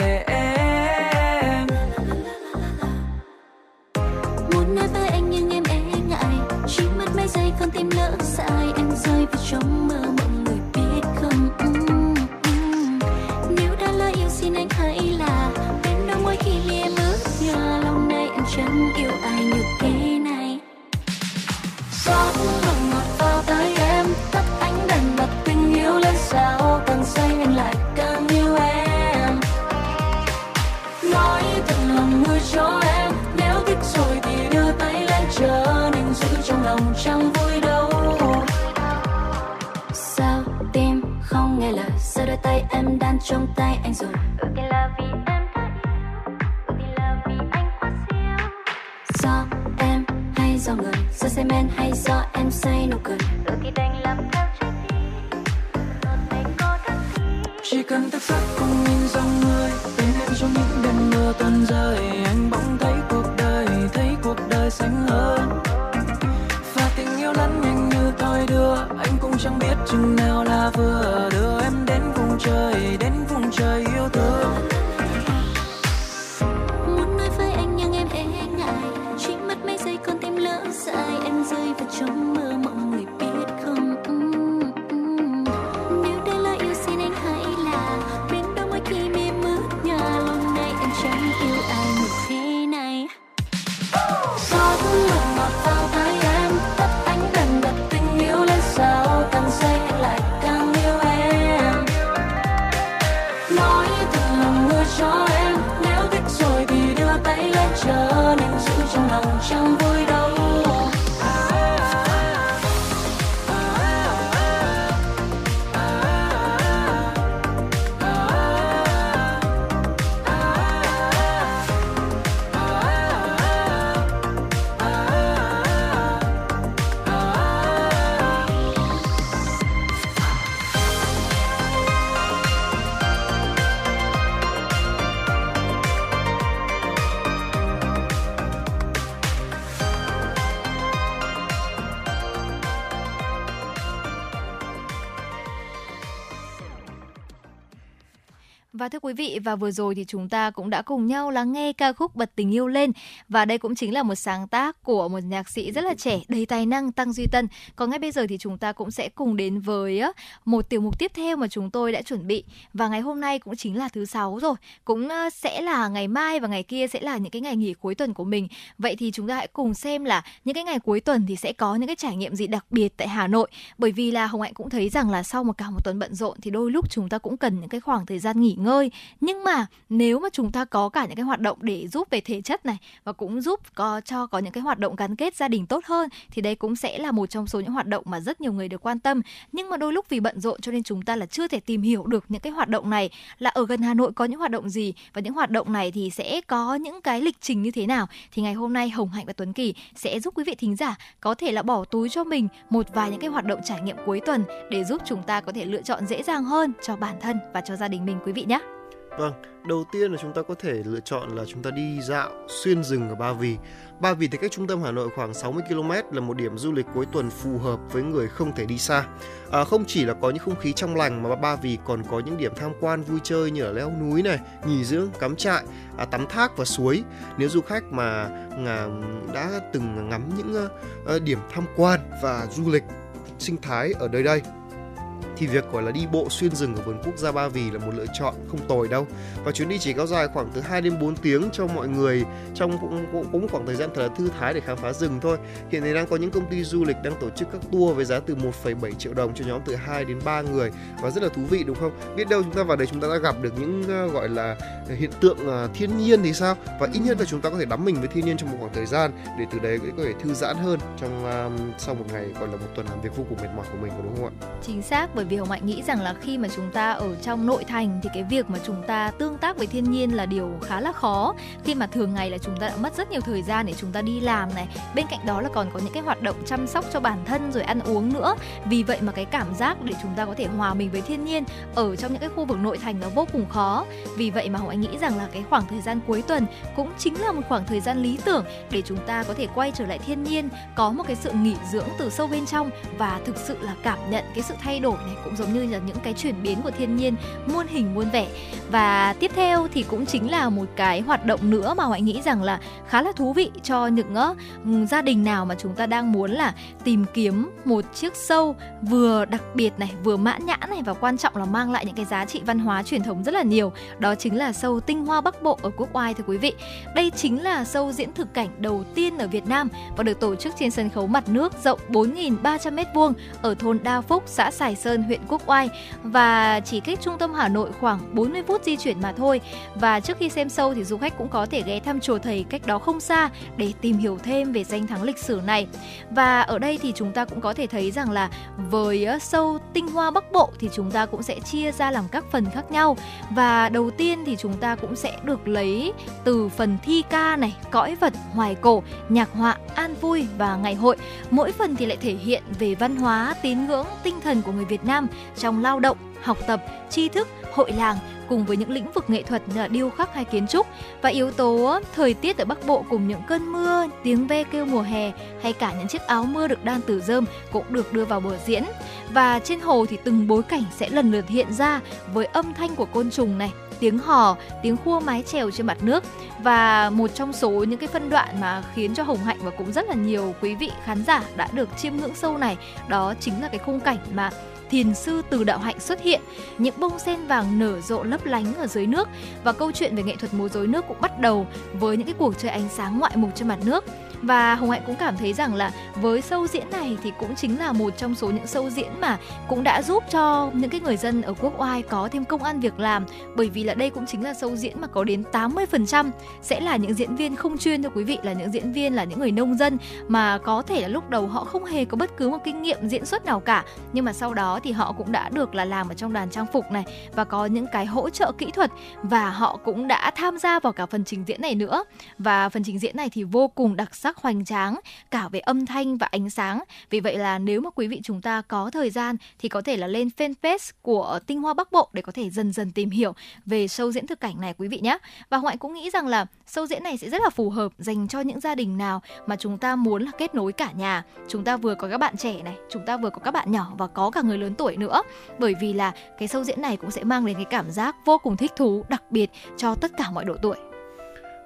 Trong tay anh rồi. Ừ thì là vì em đã yêu. Ừ thì là vì anh quá siêu. Do em hay do người? Do say men hay do em say nụ cười? Ừ thì đành làm theo trái tim. Chỉ cần thức giấc cùng nhìn dòng người bên em trong những đêm mưa tuôn rơi anh bỗng thấy cuộc đời thấy cuộc đời xanh hơn. Và tình yêu lăn nhanh như thoi đưa anh cũng chẳng biết chừng nào là vừa đưa em đến vùng trời vị, và vừa rồi thì chúng ta cũng đã cùng nhau lắng nghe ca khúc Bật tình yêu lên và đây cũng chính là một sáng tác của một nhạc sĩ rất là trẻ, đầy tài năng Tăng Duy Tân. Còn ngay bây giờ thì chúng ta cũng sẽ cùng đến với á, một tiểu mục tiếp theo mà chúng tôi đã chuẩn bị và ngày hôm nay cũng chính là thứ sáu rồi, cũng sẽ là ngày mai và ngày kia sẽ là những cái ngày nghỉ cuối tuần của mình. Vậy thì chúng ta hãy cùng xem là những cái ngày cuối tuần thì sẽ có những cái trải nghiệm gì đặc biệt tại Hà Nội. Bởi vì là Hồng Hạnh cũng thấy rằng là sau một cả một tuần bận rộn thì đôi lúc chúng ta cũng cần những cái khoảng thời gian nghỉ ngơi nhưng mà nếu mà chúng ta có cả những cái hoạt động để giúp về thể chất này và cũng giúp có, cho có những cái hoạt động gắn kết gia đình tốt hơn, thì đây cũng sẽ là một trong số những hoạt động mà rất nhiều người được quan tâm. Nhưng mà đôi lúc vì bận rộn cho nên chúng ta là chưa thể tìm hiểu được những cái hoạt động này. Là ở gần Hà Nội có những hoạt động gì và những hoạt động này thì sẽ có những cái lịch trình như thế nào? Thì ngày hôm nay Hồng Hạnh và Tuấn Kỳ sẽ giúp quý vị thính giả có thể là bỏ túi cho mình một vài những cái hoạt động trải nghiệm cuối tuần để giúp chúng ta có thể lựa chọn dễ dàng hơn cho bản thân và cho gia đình mình, quý vị nhé. Vâng, đầu tiên là chúng ta có thể lựa chọn là chúng ta đi dạo xuyên rừng ở Ba Vì. Ba Vì thì cách trung tâm Hà Nội khoảng 60 km là một điểm du lịch cuối tuần phù hợp với người không thể đi xa. À, không chỉ là có những không khí trong lành mà Ba Vì còn có những điểm tham quan vui chơi như là leo núi này, nghỉ dưỡng, cắm trại, à, tắm thác và suối. Nếu du khách mà à, đã từng ngắm những à, điểm tham quan và du lịch sinh thái ở nơi đây thì việc gọi là đi bộ xuyên rừng ở vườn quốc gia Ba Vì là một lựa chọn không tồi đâu. Và chuyến đi chỉ kéo dài khoảng từ 2 đến 4 tiếng cho mọi người trong cũng, cũng, cũng khoảng thời gian thật là thư thái để khám phá rừng thôi. Hiện nay đang có những công ty du lịch đang tổ chức các tour với giá từ 1,7 triệu đồng cho nhóm từ 2 đến 3 người và rất là thú vị đúng không? Biết đâu chúng ta vào đây chúng ta đã gặp được những uh, gọi là hiện tượng uh, thiên nhiên thì sao? Và ít nhất là chúng ta có thể đắm mình với thiên nhiên trong một khoảng thời gian để từ đấy có thể thư giãn hơn trong uh, sau một ngày gọi là một tuần làm việc vô cùng mệt mỏi của mình có đúng không ạ? Chính xác bởi vì Hồng Hạnh nghĩ rằng là khi mà chúng ta ở trong nội thành thì cái việc mà chúng ta tương tác với thiên nhiên là điều khá là khó. Khi mà thường ngày là chúng ta đã mất rất nhiều thời gian để chúng ta đi làm này. Bên cạnh đó là còn có những cái hoạt động chăm sóc cho bản thân rồi ăn uống nữa. Vì vậy mà cái cảm giác để chúng ta có thể hòa mình với thiên nhiên ở trong những cái khu vực nội thành nó vô cùng khó. Vì vậy mà Hồng Anh nghĩ rằng là cái khoảng thời gian cuối tuần cũng chính là một khoảng thời gian lý tưởng để chúng ta có thể quay trở lại thiên nhiên, có một cái sự nghỉ dưỡng từ sâu bên trong và thực sự là cảm nhận cái sự thay đổi này cũng giống như là những cái chuyển biến của thiên nhiên muôn hình muôn vẻ. Và tiếp theo thì cũng chính là một cái hoạt động nữa mà hoài nghĩ rằng là khá là thú vị cho những uh, gia đình nào mà chúng ta đang muốn là tìm kiếm một chiếc sâu vừa đặc biệt này vừa mãn nhãn này và quan trọng là mang lại những cái giá trị văn hóa truyền thống rất là nhiều. Đó chính là sâu tinh hoa bắc bộ ở quốc oai thưa quý vị. Đây chính là sâu diễn thực cảnh đầu tiên ở Việt Nam và được tổ chức trên sân khấu mặt nước rộng 4.300 m2 ở thôn Đa Phúc, xã Sài Sơn, huyện Quốc Oai và chỉ cách trung tâm Hà Nội khoảng 40 phút di chuyển mà thôi. Và trước khi xem sâu thì du khách cũng có thể ghé thăm chùa thầy cách đó không xa để tìm hiểu thêm về danh thắng lịch sử này. Và ở đây thì chúng ta cũng có thể thấy rằng là với sâu tinh hoa Bắc Bộ thì chúng ta cũng sẽ chia ra làm các phần khác nhau. Và đầu tiên thì chúng ta cũng sẽ được lấy từ phần thi ca này, cõi vật, hoài cổ, nhạc họa, an vui và ngày hội. Mỗi phần thì lại thể hiện về văn hóa, tín ngưỡng, tinh thần của người Việt Nam trong lao động, học tập, tri thức, hội làng cùng với những lĩnh vực nghệ thuật như là điêu khắc hay kiến trúc và yếu tố thời tiết ở Bắc Bộ cùng những cơn mưa, tiếng ve kêu mùa hè hay cả những chiếc áo mưa được đan từ rơm cũng được đưa vào bờ diễn. Và trên hồ thì từng bối cảnh sẽ lần lượt hiện ra với âm thanh của côn trùng này, tiếng hò, tiếng khua mái chèo trên mặt nước và một trong số những cái phân đoạn mà khiến cho Hồng Hạnh và cũng rất là nhiều quý vị khán giả đã được chiêm ngưỡng sâu này đó chính là cái khung cảnh mà thiền sư từ đạo hạnh xuất hiện, những bông sen vàng nở rộ lấp lánh ở dưới nước. Và câu chuyện về nghệ thuật múa rối nước cũng bắt đầu với những cái cuộc chơi ánh sáng ngoại mục trên mặt nước và hồng hạnh cũng cảm thấy rằng là với sâu diễn này thì cũng chính là một trong số những sâu diễn mà cũng đã giúp cho những cái người dân ở quốc oai có thêm công ăn việc làm. Bởi vì là đây cũng chính là sâu diễn mà có đến 80% sẽ là những diễn viên không chuyên thưa quý vị, là những diễn viên, là những người nông dân mà có thể là lúc đầu họ không hề có bất cứ một kinh nghiệm diễn xuất nào cả. Nhưng mà sau đó thì họ cũng đã được là làm ở trong đoàn trang phục này và có những cái hỗ trợ kỹ thuật và họ cũng đã tham gia vào cả phần trình diễn này nữa. Và phần trình diễn này thì vô cùng đặc sắc sắc hoành tráng, cả về âm thanh và ánh sáng. Vì vậy là nếu mà quý vị chúng ta có thời gian thì có thể là lên fanpage của tinh hoa bắc bộ để có thể dần dần tìm hiểu về show diễn thực cảnh này quý vị nhé. Và Hoại cũng nghĩ rằng là show diễn này sẽ rất là phù hợp dành cho những gia đình nào mà chúng ta muốn là kết nối cả nhà. Chúng ta vừa có các bạn trẻ này, chúng ta vừa có các bạn nhỏ và có cả người lớn tuổi nữa. Bởi vì là cái show diễn này cũng sẽ mang đến cái cảm giác vô cùng thích thú, đặc biệt cho tất cả mọi độ tuổi.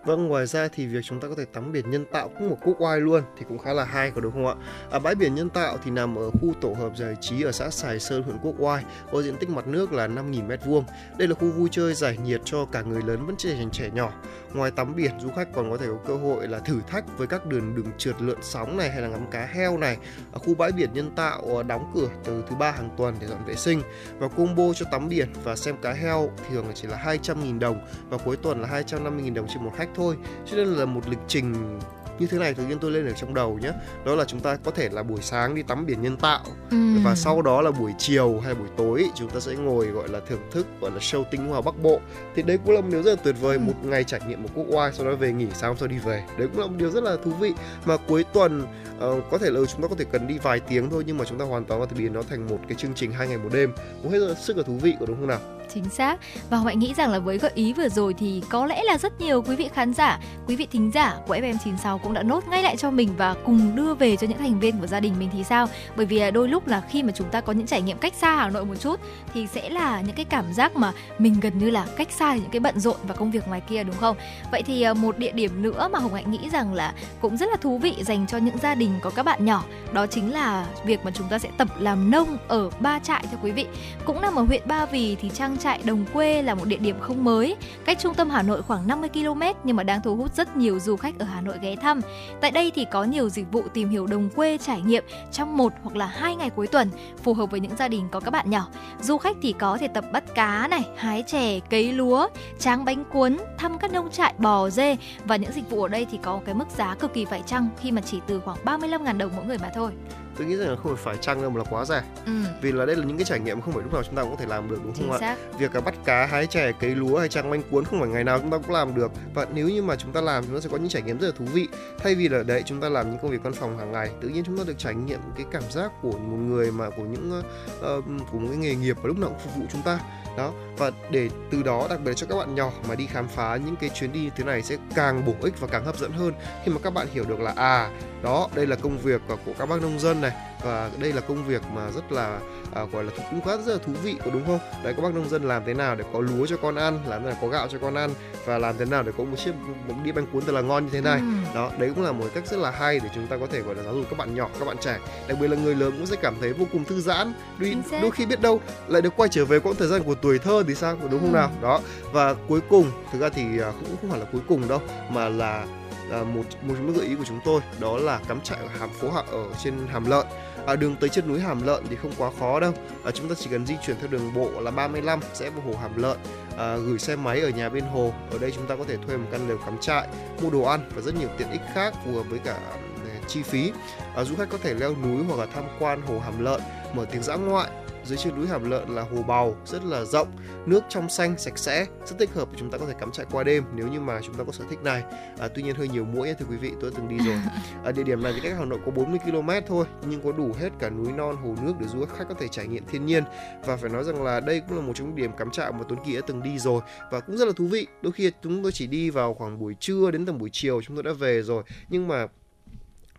Vâng, ngoài ra thì việc chúng ta có thể tắm biển nhân tạo cũng một quốc oai luôn thì cũng khá là hay có đúng không ạ? À, bãi biển nhân tạo thì nằm ở khu tổ hợp giải trí ở xã Sài Sơn, huyện Quốc Oai, có diện tích mặt nước là 5.000 m2. Đây là khu vui chơi giải nhiệt cho cả người lớn vẫn trẻ trẻ nhỏ. Ngoài tắm biển, du khách còn có thể có cơ hội là thử thách với các đường đường trượt lượn sóng này hay là ngắm cá heo này. Ở khu bãi biển nhân tạo ờ, đóng cửa từ thứ ba hàng tuần để dọn vệ sinh và combo cho tắm biển và xem cá heo thường chỉ là 200.000 đồng và cuối tuần là 250.000 đồng trên một khách thôi. Cho nên là một lịch trình như thế này tự nhiên tôi lên ở trong đầu nhé đó là chúng ta có thể là buổi sáng đi tắm biển nhân tạo. Ừ. và sau đó là buổi chiều hay buổi tối chúng ta sẽ ngồi gọi là thưởng thức gọi là show tinh hoa bắc bộ. Thì đấy cũng là một điều rất là tuyệt vời ừ. một ngày trải nghiệm một quốc oai sau đó về nghỉ sáng sau đi về. Đấy cũng là một điều rất là thú vị. Mà cuối tuần uh, có thể là chúng ta có thể cần đi vài tiếng thôi nhưng mà chúng ta hoàn toàn có thể biến nó thành một cái chương trình hai ngày một đêm. Cũng hết sức là thú vị có đúng không nào chính xác. Và hạnh nghĩ rằng là với gợi ý vừa rồi thì có lẽ là rất nhiều quý vị khán giả, quý vị thính giả của FM96 cũng đã nốt ngay lại cho mình và cùng đưa về cho những thành viên của gia đình mình thì sao? Bởi vì à, đôi lúc là khi mà chúng ta có những trải nghiệm cách xa Hà Nội một chút thì sẽ là những cái cảm giác mà mình gần như là cách xa những cái bận rộn và công việc ngoài kia, đúng không? Vậy thì à, một địa điểm nữa mà Hồng Hạnh nghĩ rằng là cũng rất là thú vị dành cho những gia đình có các bạn nhỏ, đó chính là việc mà chúng ta sẽ tập làm nông ở ba trại, thưa quý vị. Cũng nằm ở huyện Ba Vì thì trang trại Đồng Quê là một địa điểm không mới, cách trung tâm Hà Nội khoảng 50 km nhưng mà đang thu hút rất nhiều du khách ở Hà Nội ghé thăm. Tại đây thì có nhiều dịch vụ tìm hiểu đồng quê trải nghiệm trong một hoặc là hai ngày cuối tuần, phù hợp với những gia đình có các bạn nhỏ. Du khách thì có thể tập bắt cá này, hái chè, cấy lúa, tráng bánh cuốn, thăm các nông trại bò dê và những dịch vụ ở đây thì có cái mức giá cực kỳ phải chăng khi mà chỉ từ khoảng 35.000 đồng mỗi người mà thôi tôi nghĩ rằng là không phải chăng đâu mà là quá rẻ. Ừ. vì là đây là những cái trải nghiệm không phải lúc nào chúng ta cũng có thể làm được đúng Chính không xác. ạ việc cả bắt cá hái chè cấy lúa hay trang manh cuốn không phải ngày nào chúng ta cũng làm được. Và nếu như mà chúng ta làm chúng ta sẽ có những trải nghiệm rất là thú vị. Thay vì là đấy chúng ta làm những công việc văn phòng hàng ngày tự nhiên chúng ta được trải nghiệm cái cảm giác của một người mà của những uh, của một cái nghề nghiệp và lúc nào cũng phục vụ chúng ta đó, và để từ đó, đặc biệt cho các bạn nhỏ mà đi khám phá những cái chuyến đi như thế này sẽ càng bổ ích và càng hấp dẫn hơn khi mà các bạn hiểu được là à đó, đây là công việc của các bác nông dân này và đây là công việc mà rất là à, gọi là cũng khá rất là thú vị có đúng không? Đấy các bác nông dân làm thế nào để có lúa cho con ăn làm thế nào có gạo cho con ăn và làm thế nào để có một chiếc một đĩa bánh cuốn thật là ngon như thế này. Ừ. đó đấy cũng là một cách rất là hay để chúng ta có thể gọi là giáo dục các bạn nhỏ các bạn trẻ. Đặc biệt là người lớn cũng sẽ cảm thấy vô cùng thư giãn đôi, đôi khi biết đâu lại được quay trở về quãng thời gian của tuổi thơ thì sao đúng không ừ. nào? Đó và cuối cùng thực ra thì à, cũng không phải là cuối cùng đâu mà là à, một một gợi ý của chúng tôi đó là cắm trại ở hàm phố hạ ở trên hàm lợn à, đường tới chân núi hàm lợn thì không quá khó đâu. À, chúng ta chỉ cần di chuyển theo đường bộ là 35 sẽ vào hồ hàm lợn. À, gửi xe máy ở nhà bên hồ. Ở đây chúng ta có thể thuê một căn lều cắm trại mua đồ ăn và rất nhiều tiện ích khác phù hợp với cả ừ, chi phí. À, du khách có thể leo núi hoặc là tham quan hồ hàm lợn mở tiếng dã ngoại dưới chân núi Hàm Lợn là hồ bào rất là rộng, nước trong xanh sạch sẽ, rất thích hợp để chúng ta có thể cắm trại qua đêm nếu như mà chúng ta có sở thích này. À, tuy nhiên hơi nhiều mũi thưa quý vị, tôi từng đi rồi. À, địa điểm này thì cách Hà Nội có 40 km thôi, nhưng có đủ hết cả núi non, hồ nước để du khách có thể trải nghiệm thiên nhiên. Và phải nói rằng là đây cũng là một trong những điểm cắm trại mà Tuấn Kỳ đã từng đi rồi và cũng rất là thú vị. Đôi khi chúng tôi chỉ đi vào khoảng buổi trưa đến tầm buổi chiều chúng tôi đã về rồi, nhưng mà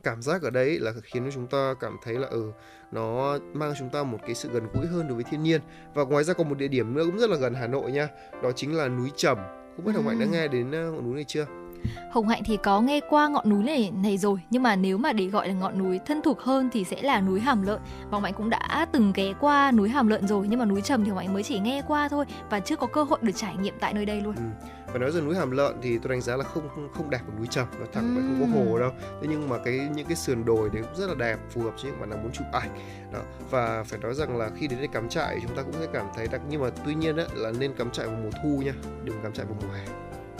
cảm giác ở đấy là khiến chúng ta cảm thấy là ừ nó mang chúng ta một cái sự gần gũi hơn đối với thiên nhiên. Và ngoài ra còn một địa điểm nữa cũng rất là gần Hà Nội nha. Đó chính là núi Trầm. Không biết Hồng Hạnh đã nghe đến ờ, ngọn núi này chưa? Hồng Hạnh thì có nghe qua ngọn núi này này rồi. Nhưng mà nếu mà để gọi là ngọn núi thân thuộc hơn thì sẽ là núi Hàm Lợn. Hồng Hạnh cũng đã từng ghé qua núi Hàm Lợn rồi. Nhưng mà núi Trầm thì Hồng Hạnh mới chỉ nghe qua thôi và chưa có cơ hội được trải nghiệm tại nơi đây luôn. Ừ phải nói rằng núi Hàm Lợn thì tôi đánh giá là không không, đẹp bằng núi Trầm nó thẳng vậy không có hồ đâu. Thế nhưng mà cái những cái sườn đồi đấy cũng rất là đẹp phù hợp cho những bạn nào muốn chụp ảnh. Đó và phải nói rằng là khi đến đây cắm trại chúng ta cũng sẽ cảm thấy đặc nhưng mà tuy nhiên đấy là nên cắm trại vào mùa thu nha đừng cắm trại vào mùa hè.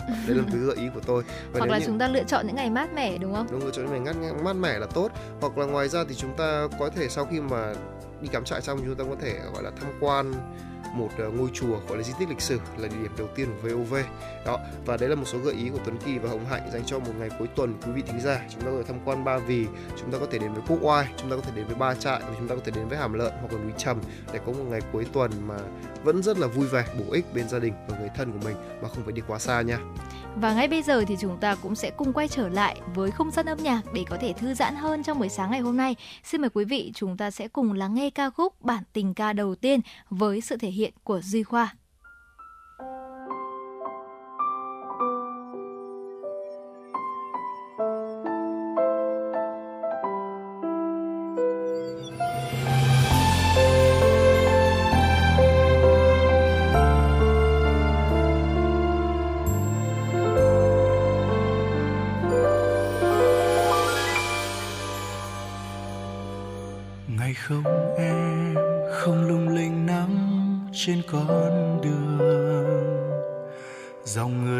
Đây là một cái gợi ý của tôi. Và hoặc là như... chúng ta lựa chọn những ngày mát mẻ đúng không? Đúng lựa chọn những ngày ngắt mát mẻ là tốt. Hoặc là ngoài ra thì chúng ta có thể sau khi mà đi cắm trại xong chúng ta có thể gọi là tham quan một ờ, ngôi chùa, gọi là di tích lịch sử là địa điểm đầu tiên của VOV đó, và đấy là một số gợi ý của Tuấn Kỳ và Hồng Hạnh dành cho một ngày cuối tuần, quý vị thính giả. Chúng ta có thể tham quan Ba Vì, chúng ta có thể đến với Quốc Oai, chúng ta có thể đến với Ba Trại, và chúng ta có thể đến với Hàm Lợn hoặc là núi Trầm để có một ngày cuối tuần mà vẫn rất là vui vẻ, bổ ích bên gia đình và người thân của mình mà không phải đi quá xa nha và ngay bây giờ thì chúng ta cũng sẽ cùng quay trở lại với không gian âm nhạc để có thể thư giãn hơn trong buổi sáng ngày hôm nay. Xin mời quý vị chúng ta sẽ cùng lắng nghe ca khúc bản tình ca đầu tiên với sự thể hiện của Duy Khoa. Con đường. Dòng người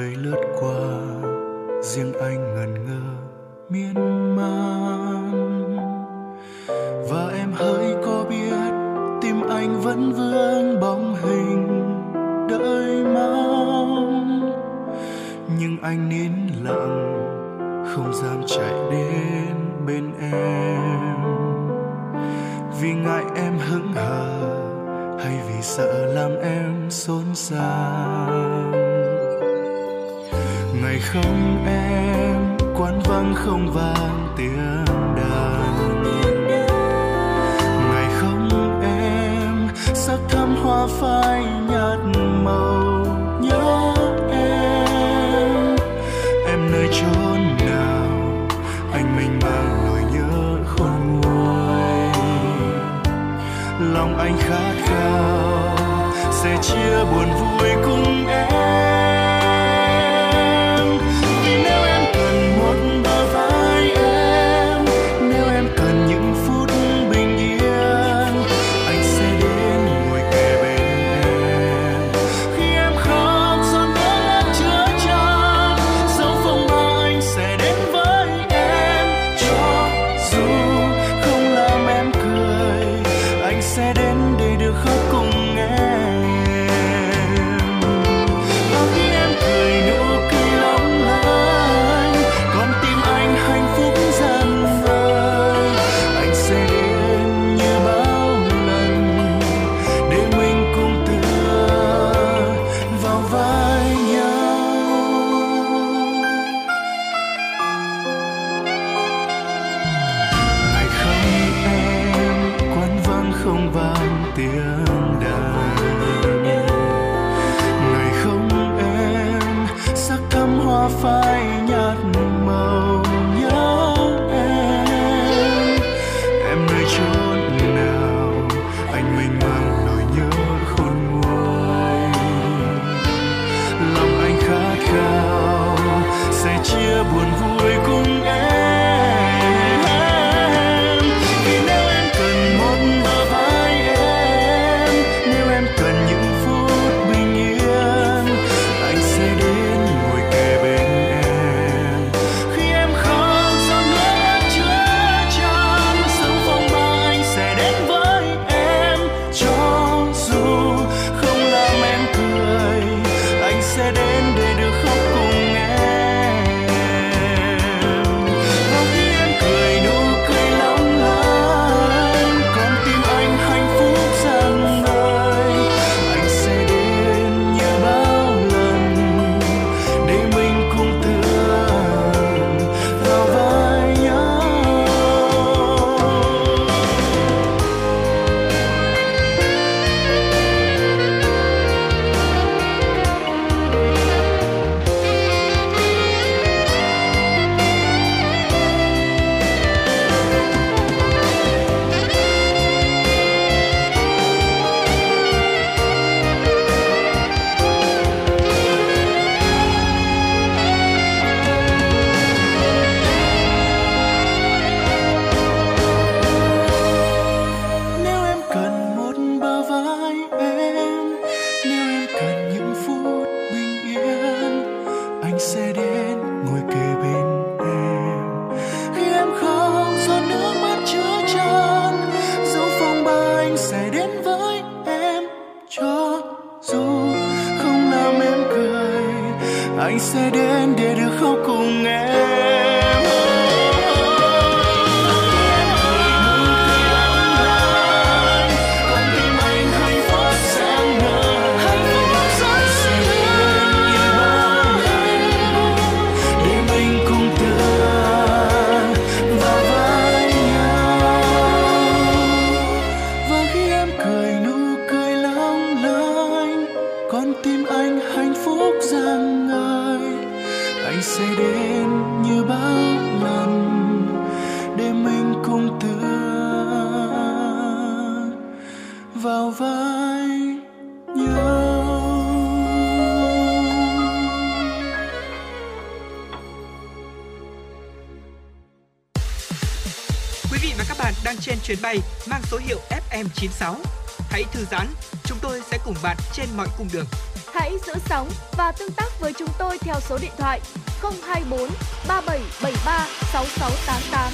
cung đường. Hãy giữ sóng và tương tác với chúng tôi theo số điện thoại 024 3773 6688.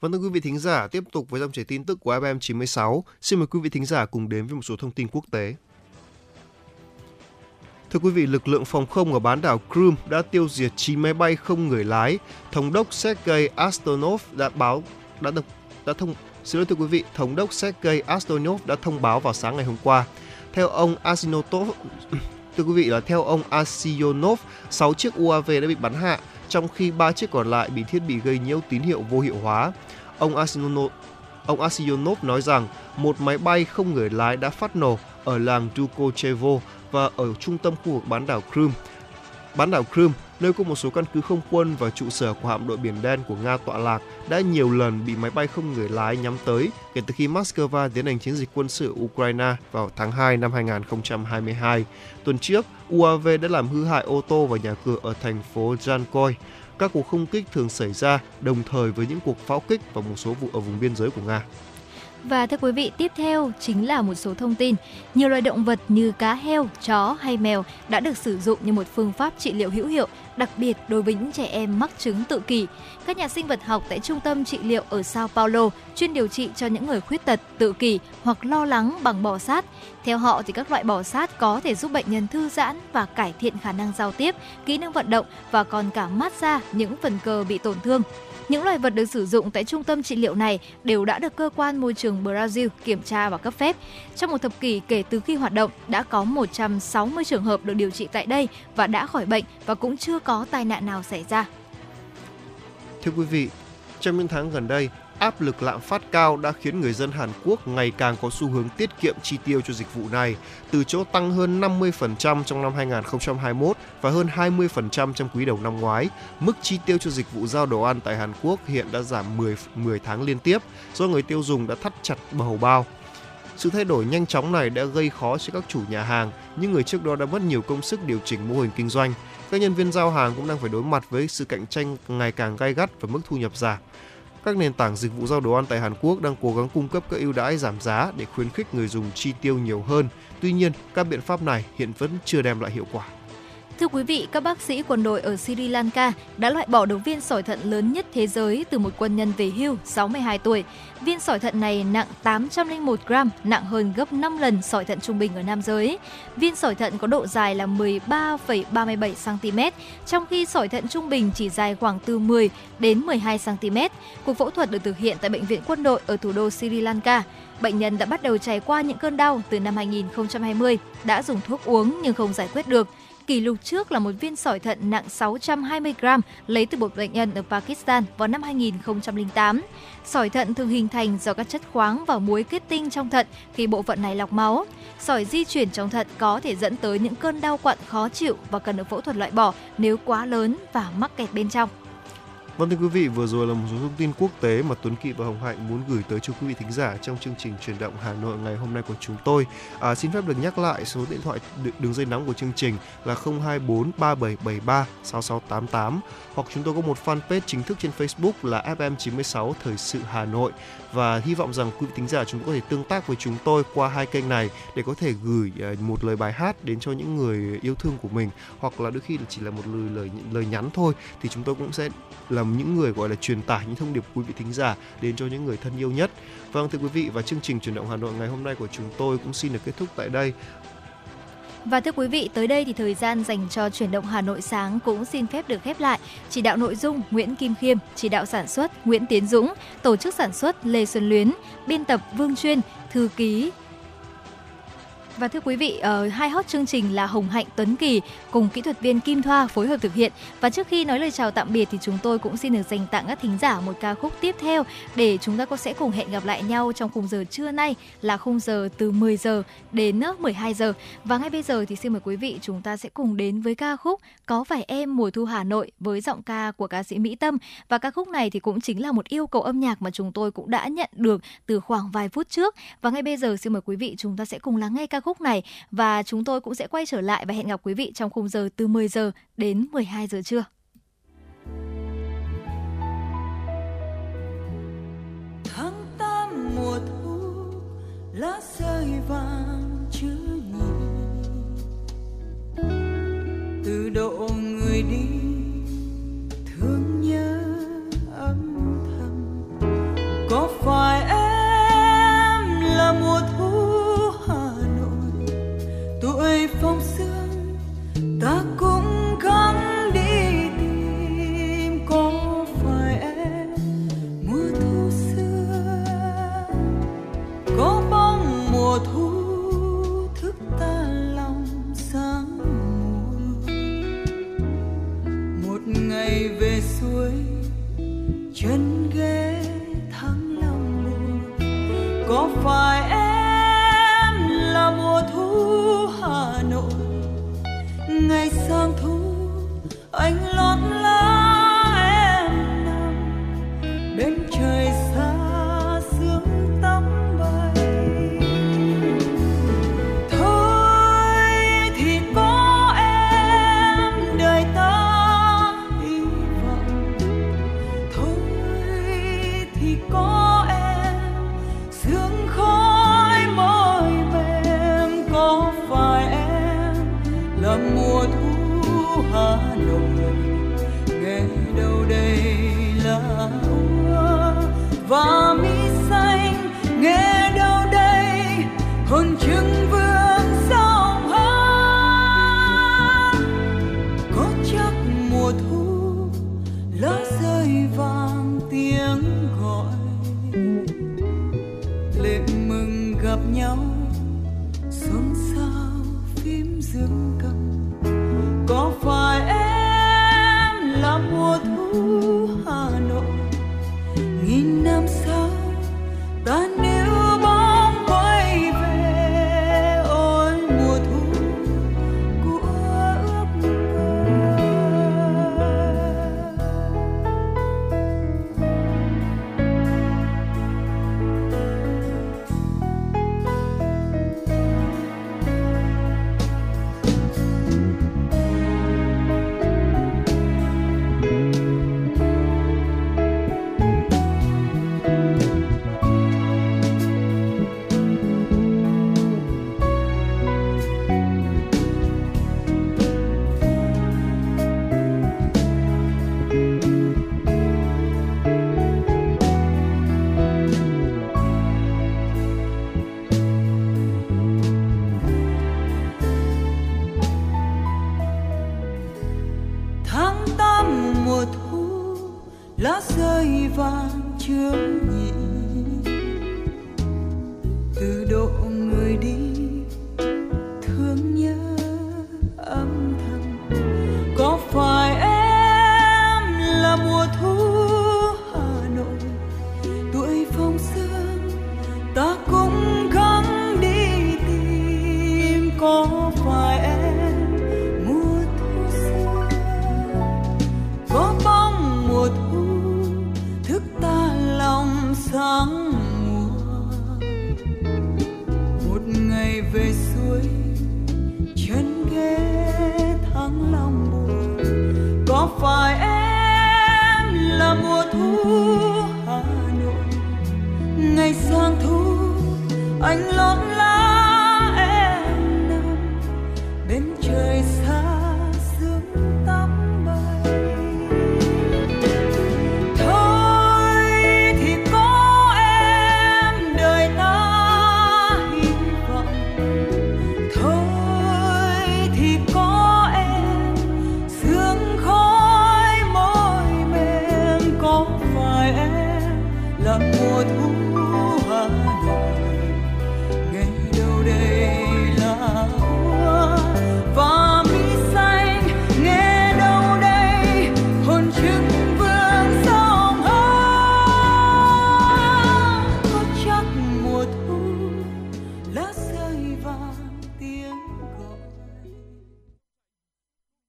Vâng thưa quý vị thính giả, tiếp tục với dòng chảy tin tức của FM 96. Xin mời quý vị thính giả cùng đến với một số thông tin quốc tế. Thưa quý vị, lực lượng phòng không ở bán đảo Crimea đã tiêu diệt 9 máy bay không người lái. Thống đốc Sergei Astonov đã báo đã được đã thông xin lỗi thưa quý vị, thống đốc Sergei Astonov đã thông báo vào sáng ngày hôm qua. Theo ông Asinotov, thưa quý vị là theo ông Asionov, 6 chiếc UAV đã bị bắn hạ, trong khi 3 chiếc còn lại bị thiết bị gây nhiễu tín hiệu vô hiệu hóa. Ông Asinotov Ông Asionov nói rằng một máy bay không người lái đã phát nổ ở làng Dukochevo và ở trung tâm khu vực bán đảo Crimea. Bán đảo Crimea, nơi có một số căn cứ không quân và trụ sở của hạm đội Biển Đen của Nga tọa lạc, đã nhiều lần bị máy bay không người lái nhắm tới kể từ khi Moscow tiến hành chiến dịch quân sự Ukraine vào tháng 2 năm 2022. Tuần trước, UAV đã làm hư hại ô tô và nhà cửa ở thành phố Jankoy. Các cuộc không kích thường xảy ra đồng thời với những cuộc pháo kích và một số vụ ở vùng biên giới của Nga. Và thưa quý vị, tiếp theo chính là một số thông tin. Nhiều loài động vật như cá heo, chó hay mèo đã được sử dụng như một phương pháp trị liệu hữu hiệu, đặc biệt đối với những trẻ em mắc chứng tự kỷ. Các nhà sinh vật học tại trung tâm trị liệu ở Sao Paulo chuyên điều trị cho những người khuyết tật, tự kỷ hoặc lo lắng bằng bò sát. Theo họ thì các loại bò sát có thể giúp bệnh nhân thư giãn và cải thiện khả năng giao tiếp, kỹ năng vận động và còn cả mát xa những phần cơ bị tổn thương. Những loài vật được sử dụng tại trung tâm trị liệu này đều đã được cơ quan môi trường Brazil kiểm tra và cấp phép. Trong một thập kỷ kể từ khi hoạt động, đã có 160 trường hợp được điều trị tại đây và đã khỏi bệnh và cũng chưa có tai nạn nào xảy ra. Thưa quý vị, trong những tháng gần đây, áp lực lạm phát cao đã khiến người dân Hàn Quốc ngày càng có xu hướng tiết kiệm chi tiêu cho dịch vụ này, từ chỗ tăng hơn 50% trong năm 2021 và hơn 20% trong quý đầu năm ngoái. Mức chi tiêu cho dịch vụ giao đồ ăn tại Hàn Quốc hiện đã giảm 10 10 tháng liên tiếp do người tiêu dùng đã thắt chặt bầu bao. Sự thay đổi nhanh chóng này đã gây khó cho các chủ nhà hàng, những người trước đó đã mất nhiều công sức điều chỉnh mô hình kinh doanh. Các nhân viên giao hàng cũng đang phải đối mặt với sự cạnh tranh ngày càng gay gắt và mức thu nhập giảm. Các nền tảng dịch vụ giao đồ ăn tại Hàn Quốc đang cố gắng cung cấp các ưu đãi giảm giá để khuyến khích người dùng chi tiêu nhiều hơn. Tuy nhiên, các biện pháp này hiện vẫn chưa đem lại hiệu quả. Thưa quý vị, các bác sĩ quân đội ở Sri Lanka đã loại bỏ được viên sỏi thận lớn nhất thế giới từ một quân nhân về hưu 62 tuổi. Viên sỏi thận này nặng 801 gram, nặng hơn gấp 5 lần sỏi thận trung bình ở nam giới. Viên sỏi thận có độ dài là 13,37 cm, trong khi sỏi thận trung bình chỉ dài khoảng từ 10 đến 12 cm. Cuộc phẫu thuật được thực hiện tại bệnh viện quân đội ở thủ đô Sri Lanka. Bệnh nhân đã bắt đầu trải qua những cơn đau từ năm 2020, đã dùng thuốc uống nhưng không giải quyết được. Kỷ lục trước là một viên sỏi thận nặng 620 gram lấy từ một bệnh nhân ở Pakistan vào năm 2008. Sỏi thận thường hình thành do các chất khoáng và muối kết tinh trong thận khi bộ phận này lọc máu. Sỏi di chuyển trong thận có thể dẫn tới những cơn đau quặn khó chịu và cần được phẫu thuật loại bỏ nếu quá lớn và mắc kẹt bên trong. Vâng thưa quý vị, vừa rồi là một số thông tin quốc tế mà Tuấn Kỵ và Hồng Hạnh muốn gửi tới cho quý vị thính giả trong chương trình truyền động Hà Nội ngày hôm nay của chúng tôi. À, xin phép được nhắc lại số điện thoại đường dây nóng của chương trình là 024 3773 6688 hoặc chúng tôi có một fanpage chính thức trên Facebook là FM96 Thời sự Hà Nội và hy vọng rằng quý vị thính giả chúng có thể tương tác với chúng tôi qua hai kênh này để có thể gửi ờ, một lời bài hát đến cho những người yêu thương của mình hoặc là đôi khi chỉ là một lời lời lời nhắn thôi, thì chúng tôi cũng sẽ làm những người gọi là truyền tải những thông điệp quý vị thính giả đến cho những người thân yêu nhất. Vâng thưa quý vị, và chương trình chuyển động Hà Nội ngày hôm nay của chúng tôi cũng xin được kết thúc tại đây. Và thưa quý vị, tới đây thì thời gian dành cho chuyển động Hà Nội sáng cũng xin phép được khép lại. Chỉ đạo nội dung Nguyễn Kim Khiêm, chỉ đạo sản xuất Nguyễn Tiến Dũng, tổ chức sản xuất Lê Xuân Luyến, biên tập Vương Chuyên, thư ký và thưa quý vị, uh, hai hot chương trình là Hồng Hạnh Tuấn Kỳ cùng kỹ thuật viên Kim Thoa phối hợp thực hiện. Và trước khi nói lời chào tạm biệt thì chúng tôi cũng xin được dành tặng các thính giả một ca khúc tiếp theo để chúng ta có sẽ cùng hẹn gặp lại nhau trong khung giờ trưa nay là khung giờ từ 10 giờ đến ờ, 12 giờ. Và ngay bây giờ thì xin mời quý vị chúng ta sẽ cùng đến với ca khúc Có phải em mùa thu Hà Nội với giọng ca của ca sĩ Mỹ Tâm và ca khúc này thì cũng chính là một yêu cầu âm nhạc mà chúng tôi cũng đã nhận được từ khoảng vài phút trước. Và ngay bây giờ xin mời quý vị chúng ta sẽ cùng lắng nghe ca khúc khúc này. Và chúng tôi cũng sẽ quay trở lại và hẹn gặp quý vị trong khung giờ từ 10 giờ đến 12 giờ trưa. Tháng 8 mùa thu, lá rơi vàng chứa nhịp từ độ người đi, thương nhớ âm thầm. Có phải em phong sương, ta cũng gắng đi tìm có phải em. Mùa thu xưa, có bóng mùa thu, thức ta lòng sáng mùa một ngày về suối, chân ghé thắng lòng buồn có phải em?